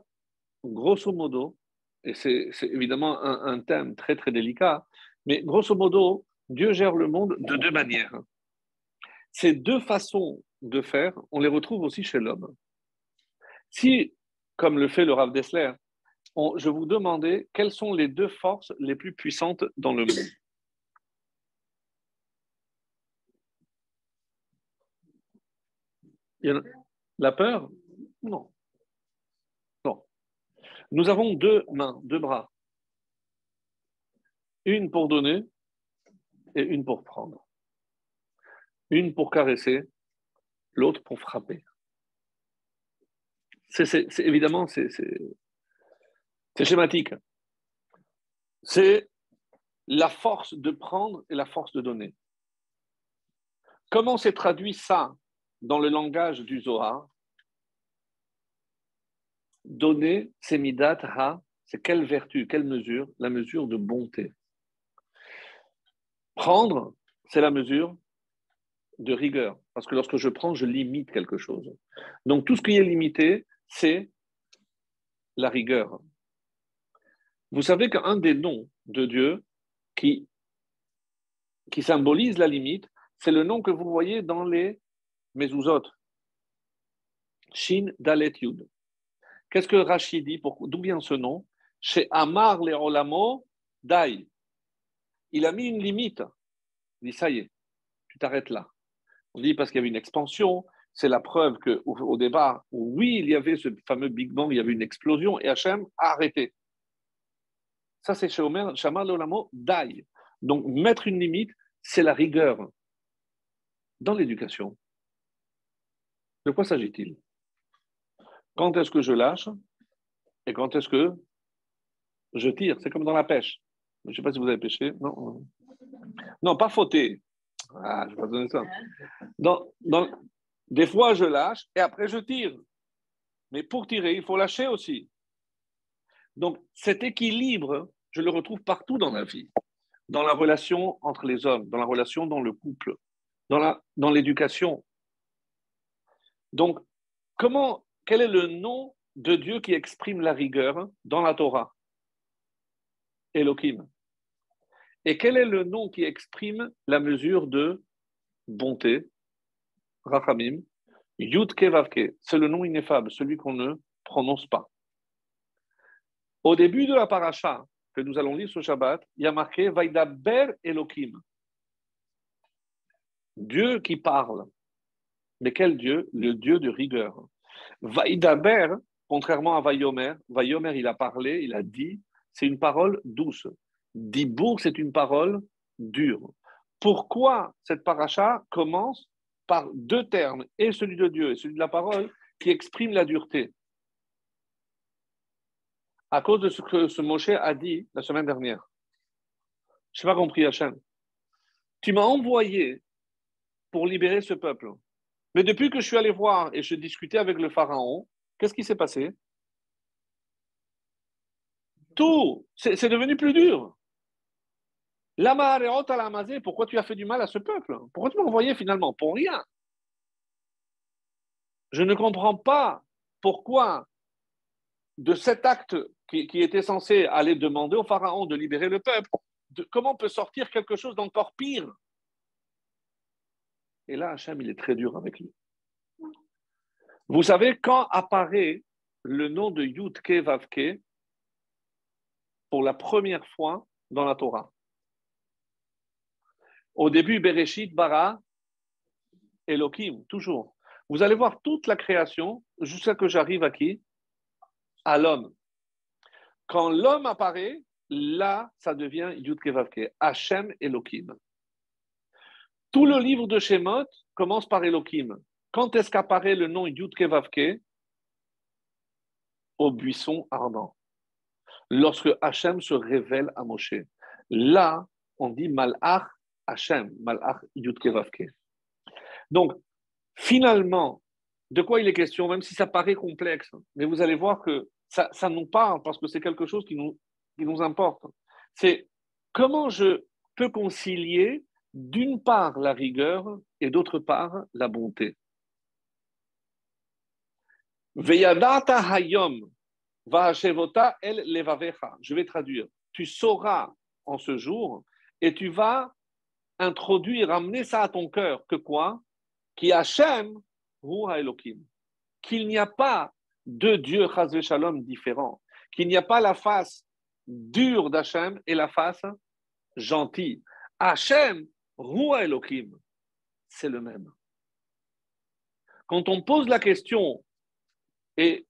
[SPEAKER 1] grosso modo, et c'est évidemment un, un, thème très très délicat, mais grosso modo, Dieu gère le monde de deux manières. Ces deux façons de faire, on les retrouve aussi chez l'homme. Si, comme le fait le Rav Dessler, je vous demandais quelles sont les deux forces les plus puissantes dans le monde? La peur? Non. Non. Nous avons deux mains, deux bras. Une pour donner et une pour prendre. Une pour caresser, l'autre pour frapper. C'est évidemment, c'est schématique. C'est la force de prendre et la force de donner. Comment s'est traduit ça dans le langage du Zohar? Donner, c'est midat ha, c'est quelle vertu, quelle mesure? La mesure de bonté. Prendre, c'est la mesure de rigueur. Parce que lorsque je prends, je limite quelque chose. Donc tout ce qui est limité, c'est la rigueur. Vous savez qu'un des noms de Dieu qui, symbolise la limite, c'est le nom que vous voyez dans les Mezuzot. Shin Dalet Yud. Qu'est-ce que Rachid dit D'où vient ce nom? Chez Amar le Olamo Dai. Il a mis une limite. Il dit ça y est, tu t'arrêtes là. On dit parce qu'il y avait une expansion, c'est la preuve qu'au au départ, oui, il y avait ce fameux Big Bang, il y avait une explosion et Hachem a arrêté. Ça, c'est chez Omer, Shama Lolamo, Dai. Donc, mettre une limite, c'est la rigueur. Dans l'éducation, de quoi s'agit-il? Quand est-ce que je lâche et quand est-ce que je tire? C'est comme dans la pêche. Je ne sais pas si vous avez pêché. Non, non pas fauter. Ah, je vais pas donner ça. des fois, je lâche et après, je tire. Mais pour tirer, il faut lâcher aussi. Donc, cet équilibre, je le retrouve partout dans la vie. Dans la relation entre les hommes, dans la relation dans le couple, dans l'éducation. Dans Donc, comment, quel est le nom de Dieu qui exprime la rigueur dans la Torah? Elohim. Et quel est le nom qui exprime la mesure de bonté? Rachamim. Yud Kevavke. C'est le nom ineffable, celui qu'on ne prononce pas. Au début de la paracha que nous allons lire ce Shabbat, il y a marqué Vaidaber Elohim. Dieu qui parle. Mais quel Dieu? Le Dieu de rigueur. Vaidaber, contrairement à Vayomer, Vayomer, il a parlé, il a dit, c'est une parole douce. Dibour, c'est une parole dure. Pourquoi cette paracha commence par deux termes, et celui de Dieu et celui de la parole, qui expriment la dureté? À cause de ce que ce Moshe a dit la semaine dernière. Je n'ai pas compris, Hachem. Tu m'as envoyé pour libérer ce peuple. Mais depuis que je suis allé voir et je discutais avec le pharaon, qu'est-ce qui s'est passé? Tout, c'est devenu plus dur. Pourquoi tu as fait du mal à ce peuple? Pourquoi tu m'as envoyé finalement? Pour rien. Je ne comprends pas pourquoi de cet acte qui, était censé aller demander au pharaon de libérer le peuple, comment peut sortir quelque chose d'encore pire? Et là, Hachem, il est très dur avec lui. Vous savez, quand apparaît le nom de Yudke Vavke pour la première fois dans la Torah? Au début, Bereshit, Bara, Elohim, toujours. Vous allez voir toute la création jusqu'à que j'arrive à qui? À l'homme. Quand l'homme apparaît, là, ça devient Yudke Vavke, Hachem Elohim. Tout le livre de Shemot commence par Elohim. Quand est-ce qu'apparaît le nom Yudke Vavke Au buisson ardent. Lorsque Hachem se révèle à Moshe. Là, on dit Malach Hachem, Malach Yudke Vavke. Donc, finalement, de quoi il est question, même si ça paraît complexe, mais vous allez voir que ça, ça nous parle parce que c'est quelque chose qui nous, qui nous importe. C'est comment je peux concilier d'une part la rigueur et d'autre part la bonté. Veyadata hayom va'ashevota el levavecha. Je vais traduire. Tu sauras en ce jour et tu vas introduire, amener ça à ton cœur. Que quoi? Qui. Qu'il n'y a pas deux dieux chazve shalom différents. Qu'il n'y a pas la face dure d'Hachem et la face gentille. Hachem Rua Elohim, c'est le même. Quand on pose la question, et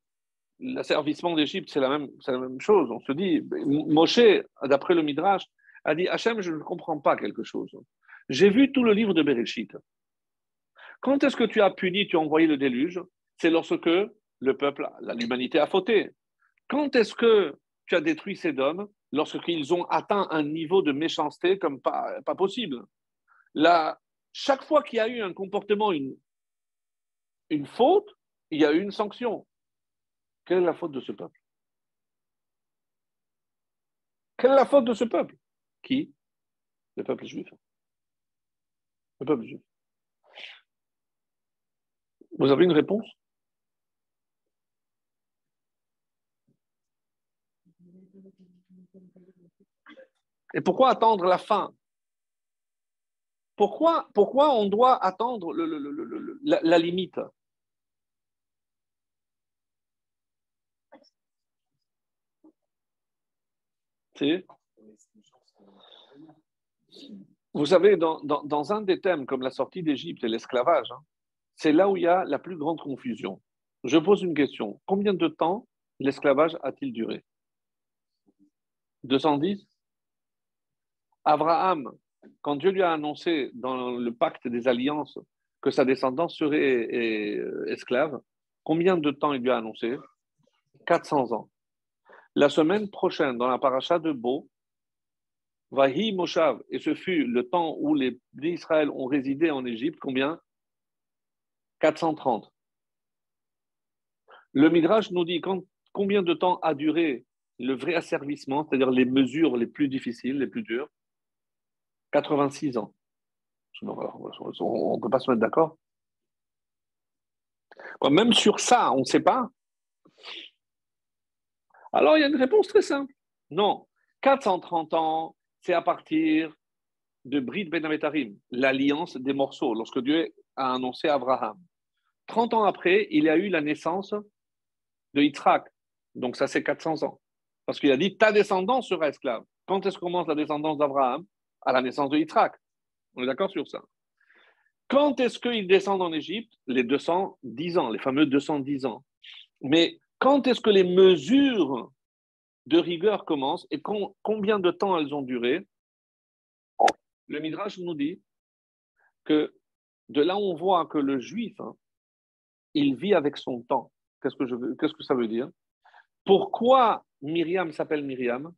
[SPEAKER 1] l'asservissement d'Égypte, c'est la, même, la même chose, on se dit, Moshe, d'après le Midrash, a dit Hachem, je ne comprends pas quelque chose. J'ai vu tout le livre de Bereshit. Quand est-ce que tu as puni, tu as envoyé le déluge? C'est lorsque le peuple, l'humanité a fauté. Quand est-ce que tu as détruit ces hommes Lorsqu'ils ont atteint un niveau de méchanceté comme pas, possible? Chaque fois qu'il y a eu un comportement, une, une faute, il y a eu une sanction. Quelle est la faute de ce peuple? Quelle est la faute de ce peuple? Qui? Le peuple juif. Le peuple juif. Vous avez une réponse? Et pourquoi attendre la fin? Pourquoi, pourquoi on doit attendre la, limite? Vous savez, dans, un des thèmes comme la sortie d'Égypte et l'esclavage, hein, c'est là où il y a la plus grande confusion. Je pose une question. Combien de temps l'esclavage a-t-il duré? 210 Abraham, quand Dieu lui a annoncé dans le pacte des alliances que sa descendance serait euh, esclave, combien de temps il lui a annoncé? 400 ans. La semaine prochaine, dans la paracha de Beau, Vahi Moshav, et ce fut le temps où les d'Israël ont résidé en Égypte, combien? 430. Le Midrash nous dit combien de temps a duré le vrai asservissement, c'est-à-dire les mesures les plus difficiles, les plus dures? 86 ans. On ne peut pas se mettre d'accord. Même sur ça, on ne sait pas. Alors, il y a une réponse très simple. Non, 430 ans, c'est à partir de Brit Ben Ametarim, l'alliance des morceaux, lorsque Dieu a annoncé Abraham. 30 ans après, il y a eu la naissance de Yitzhak. Donc, ça, c'est 400 ans. Parce qu'il a dit ta descendance sera esclave. Quand est-ce que commence la descendance d'Abraham? À la naissance de Yitzhak. On est d'accord sur ça. Quand est-ce qu'ils descendent en Égypte? Les 210 ans, les fameux 210 ans. Mais quand est-ce que les mesures de rigueur commencent et combien de temps elles ont duré? Le Midrash nous dit que de là on voit que le juif, hein, il vit avec son temps. Qu'est-ce que, que ça veut dire? Pourquoi Myriam s'appelle Myriam?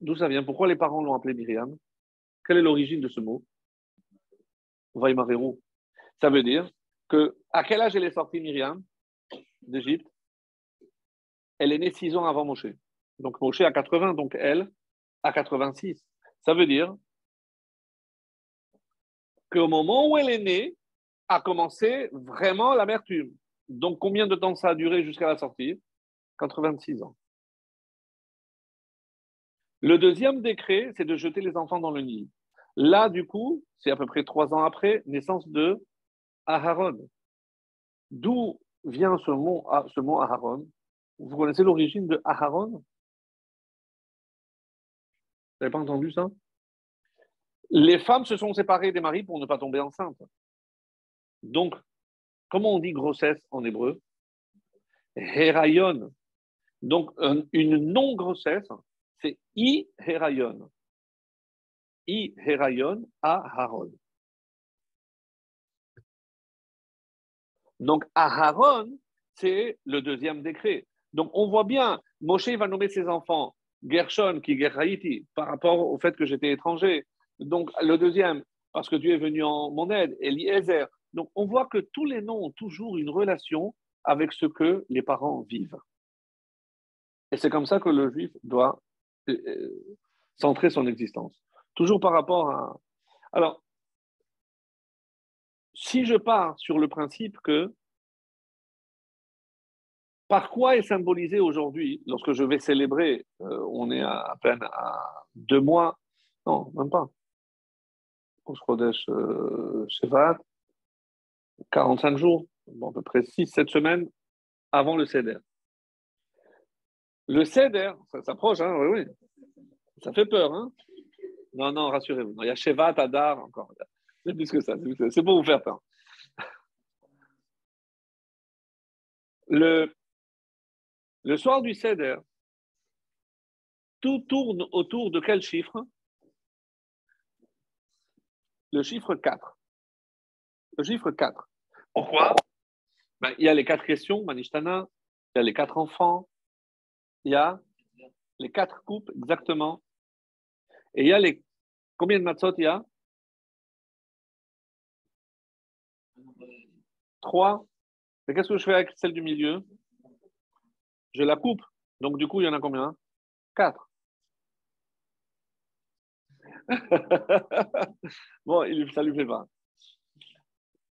[SPEAKER 1] D'où ça vient? Pourquoi les parents l'ont appelée Myriam? Quelle est l'origine de ce mot? Vaimareru. Ça veut dire que à quel âge elle est sortie Myriam d'Égypte? Elle est née six ans avant Moshe. Donc Moshe a 80, donc elle a 86. Ça veut dire qu'au moment où elle est née, a commencé vraiment l'amertume. Donc combien de temps ça a duré jusqu'à la sortie? 86 ans. Le deuxième décret, c'est de jeter les enfants dans le Nil. Là, du coup, c'est à peu près trois ans après, naissance de Aharon. D'où vient ce mot, mot Aharon? Vous connaissez l'origine de Aharon? Vous n'avez pas entendu ça? Les femmes se sont séparées des maris pour ne pas tomber enceintes. Donc, comment on dit grossesse en hébreu? Herayon. Donc, une non-grossesse, c'est I-Herayon. I-Herayon à Haron. Donc, Aharon, c'est le deuxième décret. Donc, on voit bien, Moshe va nommer ses enfants Gershon, qui Gerhaïti, par rapport au fait que j'étais étranger. Donc, le deuxième, parce que Dieu est venu en mon aide, Eliezer. Donc, on voit que tous les noms ont toujours une relation avec ce que les parents vivent. Et c'est comme ça que le juif doit euh, euh, centrer son existence. Toujours par rapport à. Alors, si je pars sur le principe que par quoi est symbolisé aujourd'hui, lorsque je vais célébrer, euh, on est à, peine à deux mois, non, même pas, euh, Shevat, 45 jours, à peu près 6-7 semaines avant le Seder. Le Seder, ça s'approche, hein, oui, oui. Ça fait peur, hein Non, non, rassurez-vous. Il y a Shevat, Adar, encore. C'est plus que ça, c'est pour vous faire peur. Le, le soir du Seder, tout tourne autour de quel chiffre? Le chiffre 4. Le chiffre 4. Pourquoi? Ben, Il y a les quatre questions, Manishtana, il y a les quatre enfants, il y a les quatre coupes, exactement. Et il y a les. Combien de matzot il y a? Trois. Mais qu'est-ce que je fais avec celle du milieu? Je la coupe. Donc, du coup, il y en a combien? Quatre. bon, ça lui fait pas.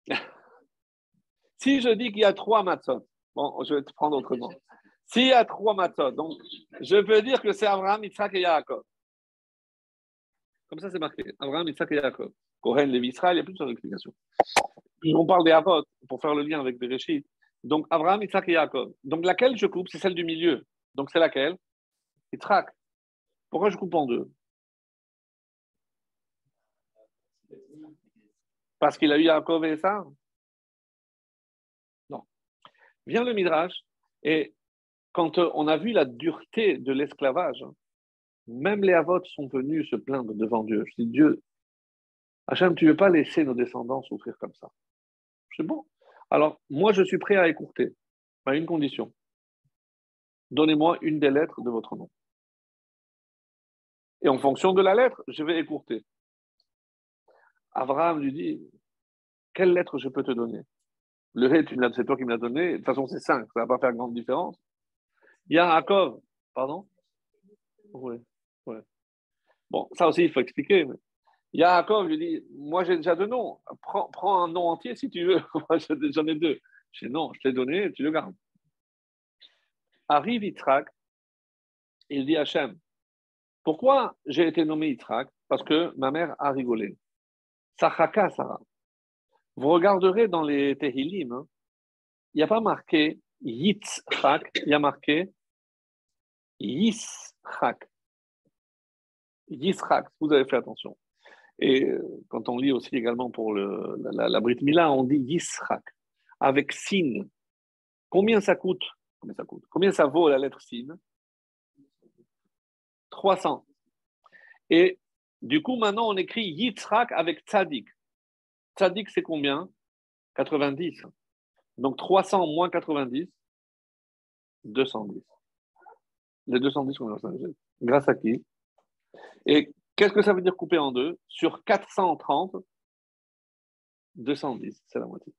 [SPEAKER 1] si je dis qu'il y a trois matzot, bon, je vais te prendre autrement. S'il y a trois matzot, donc je peux dire que c'est Abraham, Yitzhak et Yaakov. Comme ça, c'est marqué. Abraham, Yitzhak et Yaakov. Kohen, Lévi, Israël, il y a plusieurs explications on parle des Avot pour faire le lien avec Bereshit. Donc, Abraham, Yitzhak et Yaakov. Donc, laquelle je coupe C'est celle du milieu. Donc, c'est laquelle? Yitzhak. Pourquoi je coupe en deux? Parce qu'il a eu Yaakov et ça Non. Vient le Midrash, et quand on a vu la dureté de l'esclavage, même les Avot sont venus se plaindre devant Dieu. Je dis, Dieu, Hachem, tu ne veux pas laisser nos descendants souffrir comme ça? C'est bon. Alors, moi, je suis prêt à écourter, à une condition. Donnez-moi une des lettres de votre nom. Et en fonction de la lettre, je vais écourter. Abraham lui dit Quelle lettre je peux te donner? Le Hé, c'est toi qui me l'as donné. De toute façon, c'est cinq, ça ne va pas faire grande différence. Yaakov, pardon? Oui, oui. Bon, ça aussi, il faut expliquer. Yaakov lui dit Moi, j'ai déjà deux noms. Prends, un nom entier si tu veux. Moi, j'en ai deux. Je dis Non, je t'ai donné, tu le gardes. Arrive Yitzhak, il dit Hachem Pourquoi j'ai été nommé Yitzhak? Parce que ma mère a rigolé. Sachaka Sarah. Vous regarderez dans les Tehillim, hein, il n'y a pas marqué Yitzhak, il y a marqué Yitzhak. Yitzhak, vous avez fait attention. Et euh, quand on lit aussi également pour le, la, la, Brit Mila, on dit Yisrak, avec Sin. Combien ça coûte? Combien ça coûte? Combien ça vaut la lettre Sin? 300. Et du coup, maintenant, on écrit Yitzhak avec Tzadik. Tzadik, c'est combien? 90. Donc 300 moins 90, 210. Les 210 qu'on a Grâce à qui? Et qu'est-ce que ça veut dire couper en deux? Sur 430, 210, c'est la moitié.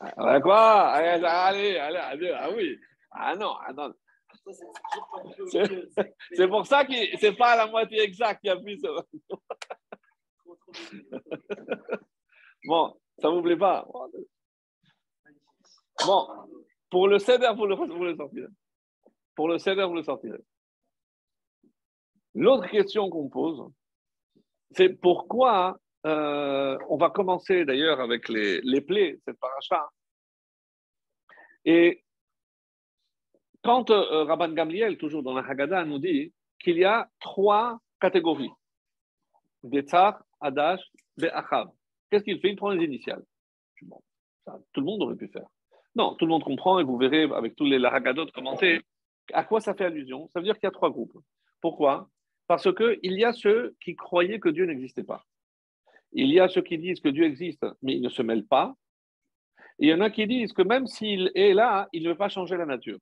[SPEAKER 1] Ah, quoi? Allez, allez, allez, ah oui. Ah non, ah non. C'est pour ça que c'est pas la moitié exacte qui a plus. bon, ça vous plaît pas? Bon, pour le CEDER, vous le, vous le sortirez. Pour le CEDER, vous le sortirez. L'autre question qu'on pose, c'est pourquoi euh, on va commencer d'ailleurs avec les, les plaies, cette paracha. Et quand euh, Rabban Gamliel, toujours dans la Haggadah, nous dit qu'il y a trois catégories des tsar, Adash, Be'achav. Qu'est-ce qu'il fait? Il prend les initiales. tout le monde aurait pu faire. Non, tout le monde comprend et vous verrez avec tous les Haggadot commenter à quoi ça fait allusion? Ça veut dire qu'il y a trois groupes. Pourquoi? Parce qu'il y a ceux qui croyaient que Dieu n'existait pas. Il y a ceux qui disent que Dieu existe, mais il ne se mêle pas. Et il y en a qui disent que même s'il est là, il ne veut pas changer la nature.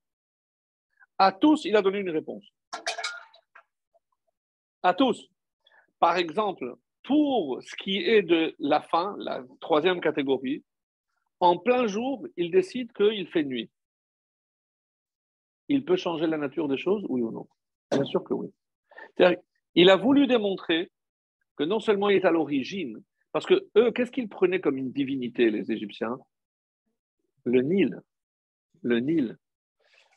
[SPEAKER 1] À tous, il a donné une réponse. À tous. Par exemple, pour ce qui est de la fin, la troisième catégorie, en plein jour, il décide qu'il fait nuit. Il peut changer la nature des choses, oui ou non? Bien sûr que oui. Il a voulu démontrer que non seulement il est à l'origine, parce que eux, qu'est-ce qu'ils prenaient comme une divinité, les Égyptiens? Le Nil. Le Nil.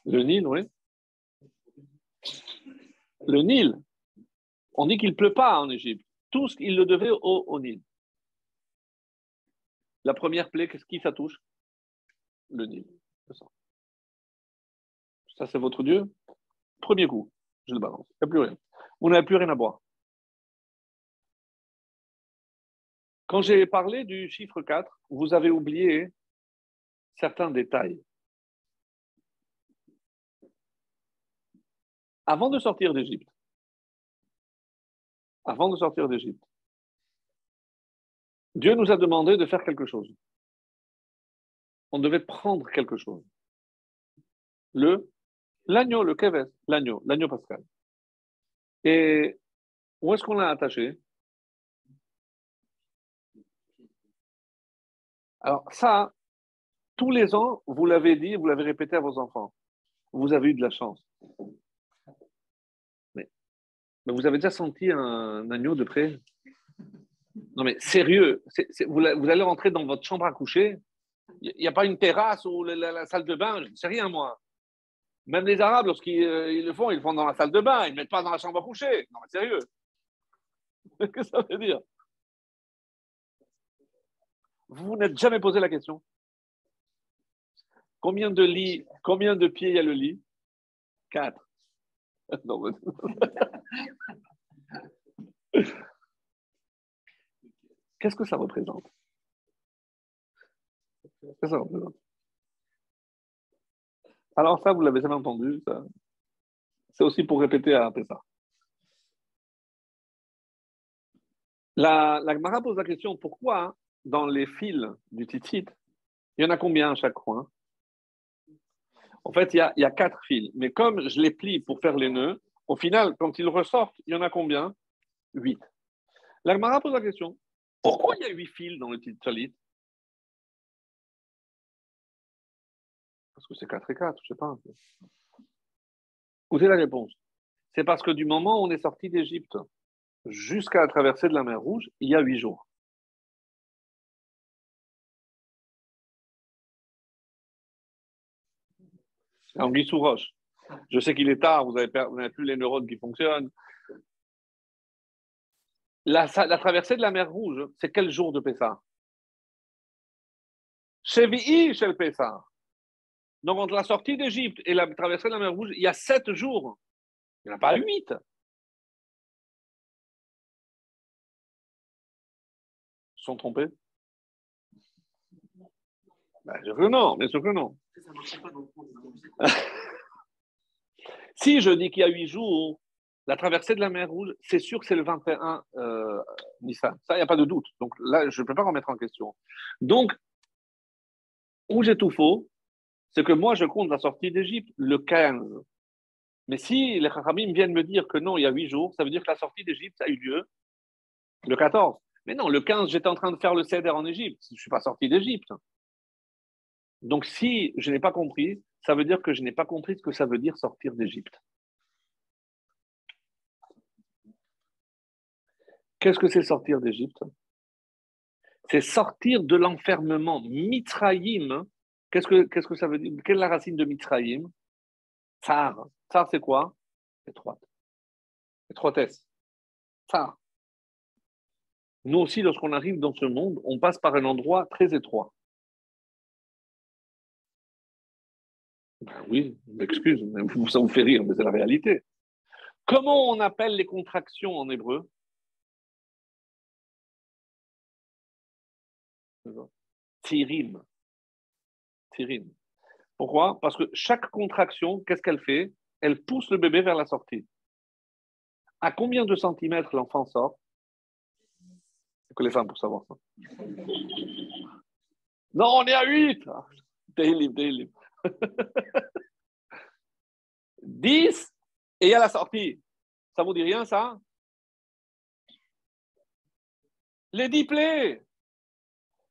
[SPEAKER 1] Le Nil, oui. Le Nil. On dit qu'il ne pleut pas en Égypte. Tout ce qu'il le devait au, Nil. La première plaie, qu'est-ce qui ça touche? Le Nil. Ça, c'est votre Dieu? Premier coup, je le balance. Il n'y a plus rien. Vous n'avez plus rien à boire. Quand j'ai parlé du chiffre 4, vous avez oublié certains détails. Avant de sortir d'Égypte, avant de sortir d'Égypte, Dieu nous a demandé de faire quelque chose. On devait prendre quelque chose. Le l'agneau, le keves, l'agneau, l'agneau pascal. Et où est-ce qu'on l'a attaché Alors ça, tous les ans, vous l'avez dit, vous l'avez répété à vos enfants. Vous avez eu de la chance. Mais, vous avez déjà senti un, agneau de près? Non mais sérieux, vous, allez rentrer dans votre chambre à coucher, il n'y a pas une terrasse ou la, salle de bain, je ne sais rien moi. Même les Arabes, lorsqu'ils euh, le font, ils le font dans la salle de bain, ils ne mettent pas dans la chambre à coucher. Non mais sérieux. Qu'est-ce que ça veut dire? Vous n'êtes jamais posé la question Combien de lits, combien de pieds il y a le lit? Quatre. Qu'est-ce que ça représente? Qu'est-ce que ça représente? Alors ça, vous l'avez jamais entendu. C'est aussi pour répéter à ça. La, la Gemara pose la question pourquoi dans les fils du titit, il y en a combien à chaque coin En fait, il y, a, quatre fils. Mais comme je les plie pour faire les nœuds, au final, quand ils ressortent, il y en a combien? Huit. L'Agmara pose la question pourquoi il y a huit fils dans le titit Parce que c'est quatre et quatre, je ne sais pas. Écoutez la réponse? C'est parce que du moment où on est sorti d'Égypte jusqu'à la traversée de la mer Rouge, il y a huit jours. Anguille sous roche. Je sais qu'il est tard, vous n'avez plus les neurones qui fonctionnent. La, traversée de la mer Rouge, c'est quel jour de Pessah? Chevi'i chez le Pessah? Donc, entre la sortie d'Égypte et la traversée de la mer Rouge, il y a sept jours. Il n'y en a pas huit. Ils sont trompés Bien sûr que non, bien sûr que non. si je dis qu'il y a huit jours, la traversée de la mer Rouge, c'est sûr que c'est le 21 euh, Nissan. Ça, il n'y a pas de doute. Donc là, je ne peux pas remettre en question. Donc, où j'ai tout faux, c'est que moi, je compte la sortie d'Égypte le 15. Mais si les Chachamim viennent me dire que non, il y a huit jours, ça veut dire que la sortie d'Égypte a eu lieu le 14. Mais non, le 15, j'étais en train de faire le céder en Égypte. Je ne suis pas sorti d'Égypte. Donc si je n'ai pas compris, ça veut dire que je n'ai pas compris ce que ça veut dire sortir d'Égypte. Qu'est-ce que c'est sortir d'Égypte? C'est sortir de l'enfermement. Mitraïm, qu'est-ce que, qu'est-ce que ça veut dire? Quelle est la racine de Mitraïm Tsar. Tsar, c'est quoi? Étroite. Étroitesse. Tsar. Nous aussi, lorsqu'on arrive dans ce monde, on passe par un endroit très étroit. Ben oui, m'excuse, ça vous fait rire, mais c'est la réalité. Comment on appelle les contractions en hébreu? Tirim. Pourquoi? Parce que chaque contraction, qu'est-ce qu'elle fait? Elle pousse le bébé vers la sortie. À combien de centimètres l'enfant sort? C'est que les femmes pour savoir ça. Non, on est à 8 Daily, daily. 10 et a la sortie. Ça vous dit rien, ça? Les 10 plaies.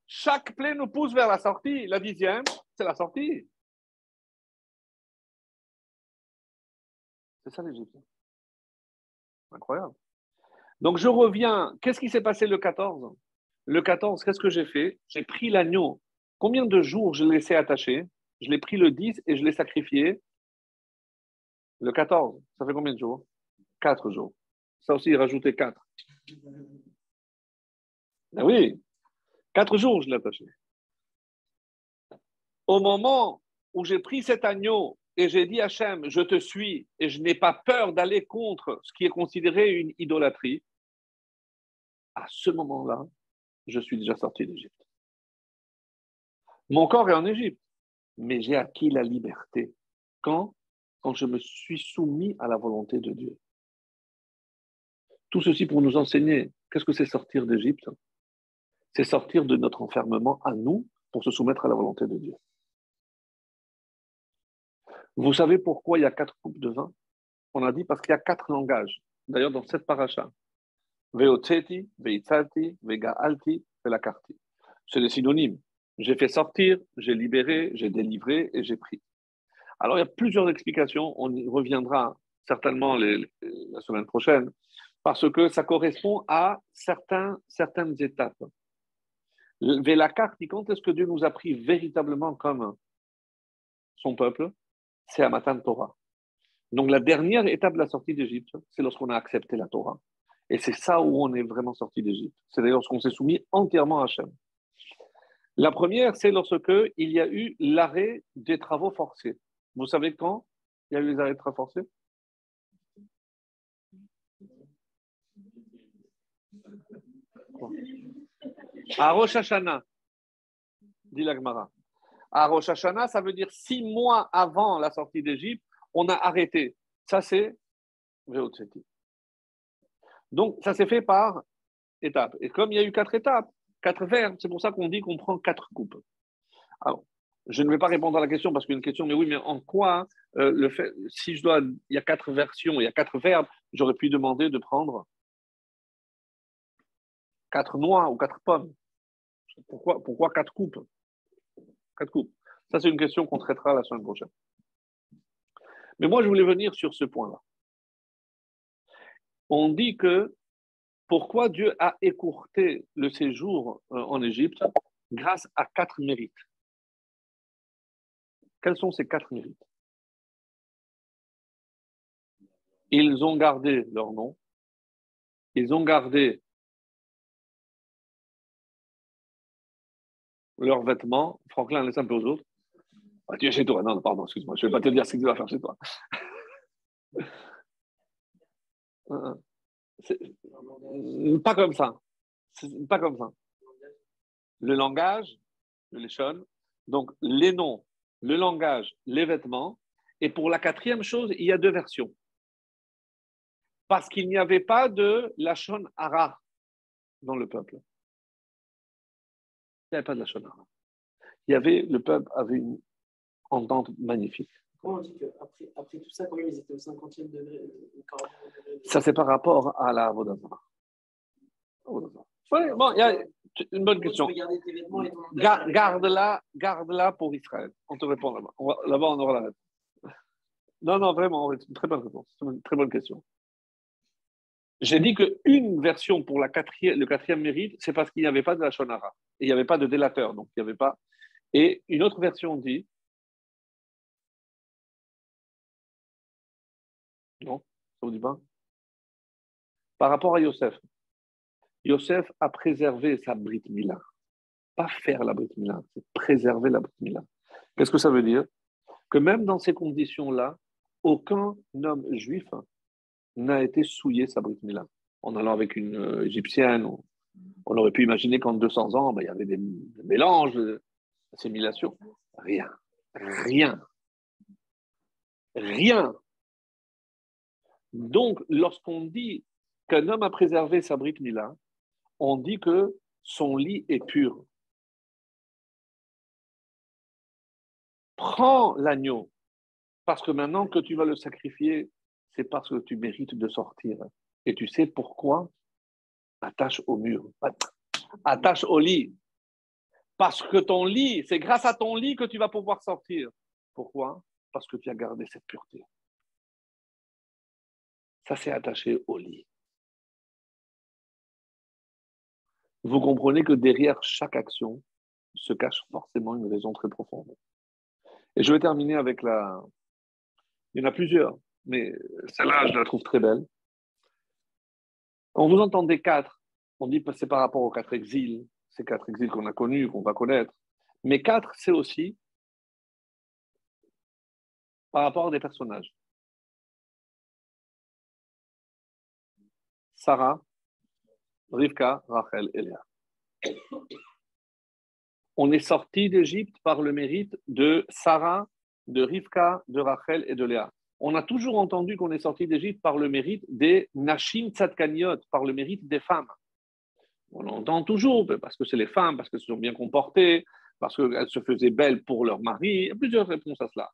[SPEAKER 1] Chaque plaie nous pousse vers la sortie. La dixième, c'est la sortie. C'est ça l'Égypte. Incroyable. Donc je reviens. Qu'est-ce qui s'est passé le 14 Le 14, qu'est-ce que j'ai fait? J'ai pris l'agneau. Combien de jours je l'ai laissé attaché? Je l'ai pris le 10 et je l'ai sacrifié le 14. Ça fait combien de jours? 4 jours. Ça aussi, rajouter 4. Ben oui, Quatre jours, je l'ai attaché. Au moment où j'ai pris cet agneau et j'ai dit à Hachem, je te suis et je n'ai pas peur d'aller contre ce qui est considéré une idolâtrie, à ce moment-là, je suis déjà sorti d'Égypte. Mon corps est en Égypte, mais j'ai acquis la liberté. Quand? Quand je me suis soumis à la volonté de Dieu. Tout ceci pour nous enseigner qu'est-ce que c'est sortir d'Égypte? C'est sortir de notre enfermement à nous pour se soumettre à la volonté de Dieu. Vous savez pourquoi il y a quatre coupes de vin? On a dit parce qu'il y a quatre langages. D'ailleurs, dans cette paracha, Veotseti, Veitzati, Vegaalti, Velakarti. C'est des synonymes. J'ai fait sortir, j'ai libéré, j'ai délivré et j'ai pris. Alors, il y a plusieurs explications. On y reviendra certainement la semaine prochaine parce que ça correspond à certaines étapes. Vélakar dit quand est-ce que Dieu nous a pris véritablement comme son peuple? C'est à Matan Torah. Donc la dernière étape de la sortie d'Égypte, c'est lorsqu'on a accepté la Torah. Et c'est ça où on est vraiment sorti d'Égypte. C'est d'ailleurs lorsqu'on s'est soumis entièrement à Hachem. La première, c'est lorsque il y a eu l'arrêt des travaux forcés. Vous savez quand il y a eu les arrêts de travaux forcés? À Rosh Hashanah, dit l'Agmara. À Rosh Hashanah, ça veut dire six mois avant la sortie d'Égypte, on a arrêté. Ça, c'est Donc, ça s'est fait par étapes. Et comme il y a eu quatre étapes, quatre verbes, c'est pour ça qu'on dit qu'on prend quatre coupes. Alors, je ne vais pas répondre à la question parce qu'il y a une question, mais oui, mais en quoi euh, le fait, si je dois, il y a quatre versions, il y a quatre verbes, j'aurais pu demander de prendre quatre noix ou quatre pommes Pourquoi, pourquoi quatre coupes? Quatre coupes. Ça, c'est une question qu'on traitera la semaine prochaine. Mais moi, je voulais venir sur ce point-là. On dit que pourquoi Dieu a écourté le séjour euh, en Égypte grâce à quatre mérites. Quels sont ces quatre mérites? Ils ont gardé leur nom, ils ont gardé leurs vêtements. Franklin, laisse un peu aux autres. Ah, tu es chez toi. Non, pardon, excuse-moi. Je ne vais pas te dire ce que tu vas faire chez toi. Euh, pas comme ça. Pas comme ça. Le langage, le léchon, donc les noms, le langage, les vêtements. Et pour la quatrième chose, il y a deux versions. Parce qu'il n'y avait pas de lachon hara dans le peuple. Il n'y avait pas de la shonara. Il y avait, le peuple avait une entente magnifique.
[SPEAKER 2] Comment on dit qu'après après tout ça, quand même, ils étaient au 50e degré,
[SPEAKER 1] Ça, c'est par rapport à la Vodazara. Oui, bon, il y a une bonne question. Garde-la garde pour Israël. On te répond là-bas. Là-bas, on aura la réponse. Non, non, vraiment, c'est une très bonne réponse. C'est une très bonne question. J'ai dit qu'une version pour la quatrième, le quatrième mérite, c'est parce qu'il n'y avait pas de la Shonara. Et il n'y avait pas de délateur, donc il n'y avait pas. Et une autre version dit. Non, ça vous dit pas? Par rapport à Yosef. Yosef a préservé sa Brit Mila. Pas faire la Brit Mila, c'est préserver la Brit Mila. Qu'est-ce que ça veut dire? Que même dans ces conditions-là, aucun homme juif n'a été souillé sa Brit Mila. En allant avec une euh, égyptienne, on, aurait pu imaginer qu'en 200 ans, ben, il y avait des, mélanges, d'assimilation. Rien. Rien. Rien. Donc, lorsqu'on dit qu'un homme a préservé sa Brit Mila, on dit que son lit est pur. Prends l'agneau, parce que maintenant que tu vas le sacrifier, c'est parce que tu mérites de sortir. Et tu sais pourquoi? Attache au mur, attache au lit. Parce que ton lit, c'est grâce à ton lit que tu vas pouvoir sortir. Pourquoi? Parce que tu as gardé cette pureté. Ça, c'est attaché au lit. vous comprenez que derrière chaque action se cache forcément une raison très profonde. Et je vais terminer avec la... Il y en a plusieurs, mais celle-là, je la trouve très belle. On vous entendez quatre. On dit que c'est par rapport aux quatre exils, ces quatre exils qu'on a connus, qu'on va connaître. Mais quatre, c'est aussi par rapport à des personnages. Sarah, Rivka, Rachel et Léa. On est sorti d'Égypte par le mérite de Sarah, de Rivka, de Rachel et de Léa. On a toujours entendu qu'on est sorti d'Égypte par le mérite des Nashim Tzadkaniot, par le mérite des femmes. On entend toujours, parce que c'est les femmes, parce qu'elles se sont bien comportées, parce qu'elles se faisaient belles pour leur mari. Il y a plusieurs réponses à cela.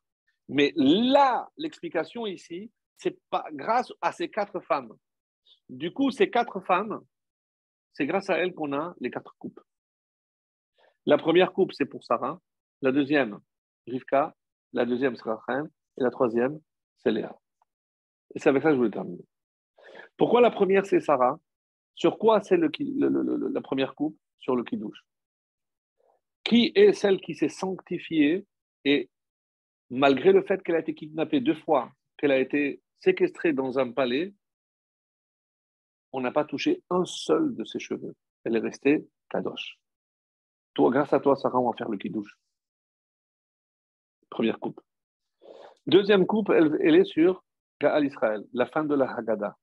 [SPEAKER 1] Mais là, l'explication ici, c'est pas grâce à ces quatre femmes. Du coup, ces quatre femmes, c'est grâce à elle qu'on a les quatre coupes. La première coupe, c'est pour Sarah. La deuxième, Rivka. La deuxième, c'est Rachel. Et la troisième, c'est Léa. Et c'est avec ça que je voulais terminer. Pourquoi la première, c'est Sarah? Sur quoi c'est le, la première coupe? Sur le kidouche. Qui est celle qui s'est sanctifiée et malgré le fait qu'elle a été kidnappée deux fois, qu'elle a été séquestrée dans un palais, on n'a pas touché un seul de ses cheveux. Elle est restée kadosh. Toi, grâce à toi, Sarah, on va faire le kidouche. Première coupe. Deuxième coupe, elle, est sur Gaal Israël, la fin de la Haggadah.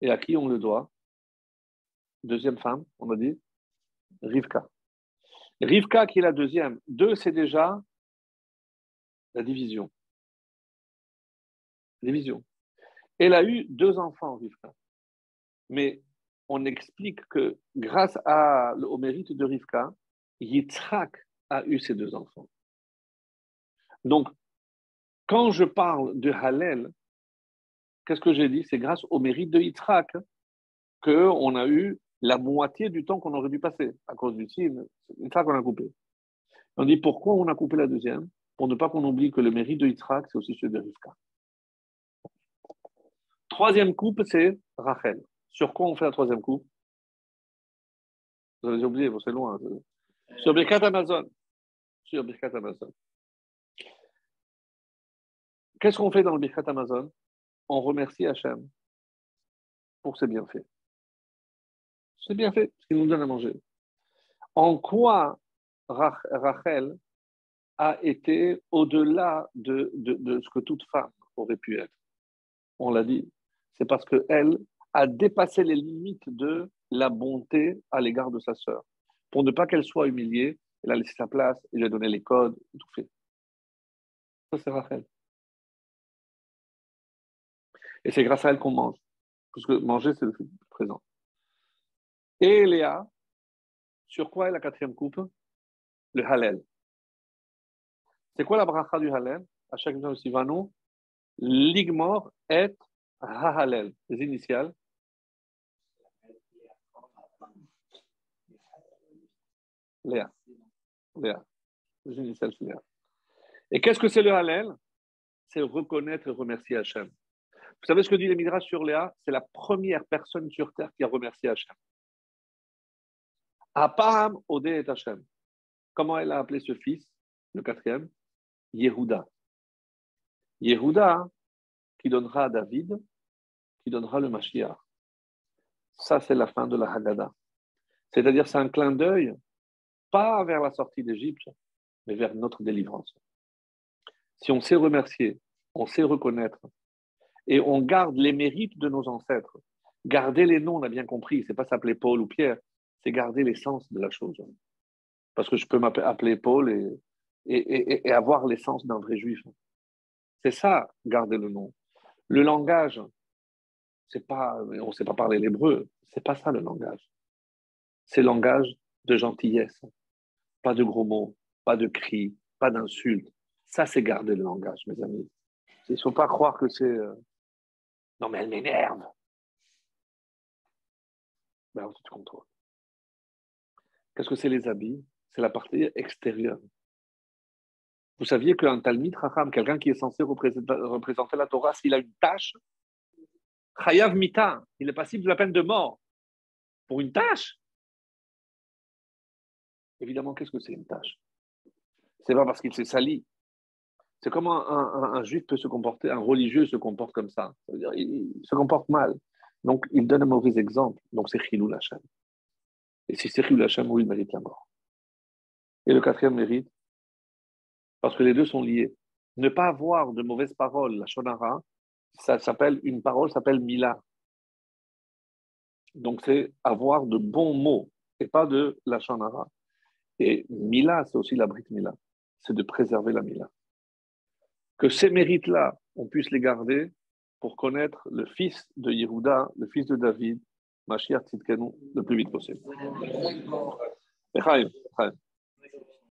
[SPEAKER 1] Et à qui on le doit? Deuxième femme, on a dit Rivka. Rivka qui est la deuxième. Deux, c'est déjà la division. Division. Elle a eu deux enfants, Rivka. Mais on explique que grâce à, au mérite de Rivka, Yitzhak a eu ses deux enfants. Donc, quand je parle de Hallel, qu'est-ce que j'ai dit? C'est grâce au mérite de Yitzhak qu'on a eu la moitié du temps qu'on aurait dû passer à cause du signe. Yitzhak, on a coupé. On dit pourquoi on a coupé la deuxième? Pour ne pas qu'on oublie que le mérite de Yitzhak, c'est aussi celui de Rivka. Troisième coupe, c'est Rachel. Sur quoi on fait la troisième coupe? Vous avez oublié, c'est loin. Sur Birkat Amazon. Sur Birkat Amazon. Qu'est-ce qu'on fait dans le Birkat Amazon? On remercie Hachem pour ses bienfaits. C'est bien fait, ce qu'il nous donne à manger. En quoi Rachel a été au-delà de, de, ce que toute femme aurait pu être? On l'a dit, c'est parce qu'elle a dépassé les limites de la bonté à l'égard de sa sœur. Pour ne pas qu'elle soit humiliée, elle a laissé sa place, elle lui a donné les codes, tout fait. Ça, c'est Rachel. Et c'est grâce à elle qu'on mange. Parce que manger, c'est le présent. Et Léa, sur quoi est la quatrième coupe? Le Hallel. C'est quoi la bracha du Hallel? À chaque fois aussi Vano, Ligmor et Hahalel, les initiales. Léa. Léa. Les initiales, c'est Léa. Et qu'est-ce que c'est le Halel C'est reconnaître et remercier Hachem. Vous savez ce que dit les Midrash sur Léa? C'est la première personne sur terre qui a remercié Hachem. Apam Ode et Hachem. Comment elle a appelé ce fils, le quatrième? Yehuda. Yehuda, qui donnera à David, qui donnera le Mashiach. Ça, c'est la fin de la Haggadah. C'est-à-dire, c'est un clin d'œil, pas vers la sortie d'Égypte, mais vers notre délivrance. Si on sait remercier, on sait reconnaître, et on garde les mérites de nos ancêtres, garder les noms, on a bien compris, c'est pas s'appeler Paul ou Pierre, c'est garder l'essence de la chose. Parce que je peux m'appeler Paul et, avoir l'essence d'un vrai juif. C'est ça, garder le nom. Le langage, c'est pas, on ne sait pas parler l'hébreu, c'est pas ça le langage. C'est le langage de gentillesse, pas de gros mots, pas de cris, pas d'insultes. Ça, c'est garder le langage, mes amis. Il ne faut pas croire que c'est. Non, mais elle m'énerve. Ben, tu te contrôles. Qu'est-ce que c'est les habits? C'est la partie extérieure. Vous saviez qu'un Talmud Raham, quelqu'un qui est censé représenter la Torah, s'il a une tâche, Chayav Mita, il est passible de la peine de mort. Pour une tâche Évidemment, qu'est-ce que c'est une tâche? C'est pas parce qu'il s'est sali. C'est comment un, juif peut se comporter, un religieux se comporte comme ça. il, se comporte mal. Donc, il donne un mauvais exemple. Donc, c'est Chilou Lachem. Et si c'est Chilou Lachem, oui, il mérite la mort. Et le quatrième mérite, parce que les deux sont liés. Ne pas avoir de mauvaises paroles, la shonara, ça s'appelle, une parole s'appelle mila. Donc c'est avoir de bons mots et pas de la shonara. Et mila, c'est aussi la brite mila. C'est de préserver la mila. Que ces mérites-là, on puisse les garder pour connaître le fils de Yehuda, le fils de David, Mashiach Tzidkenu, le plus vite possible.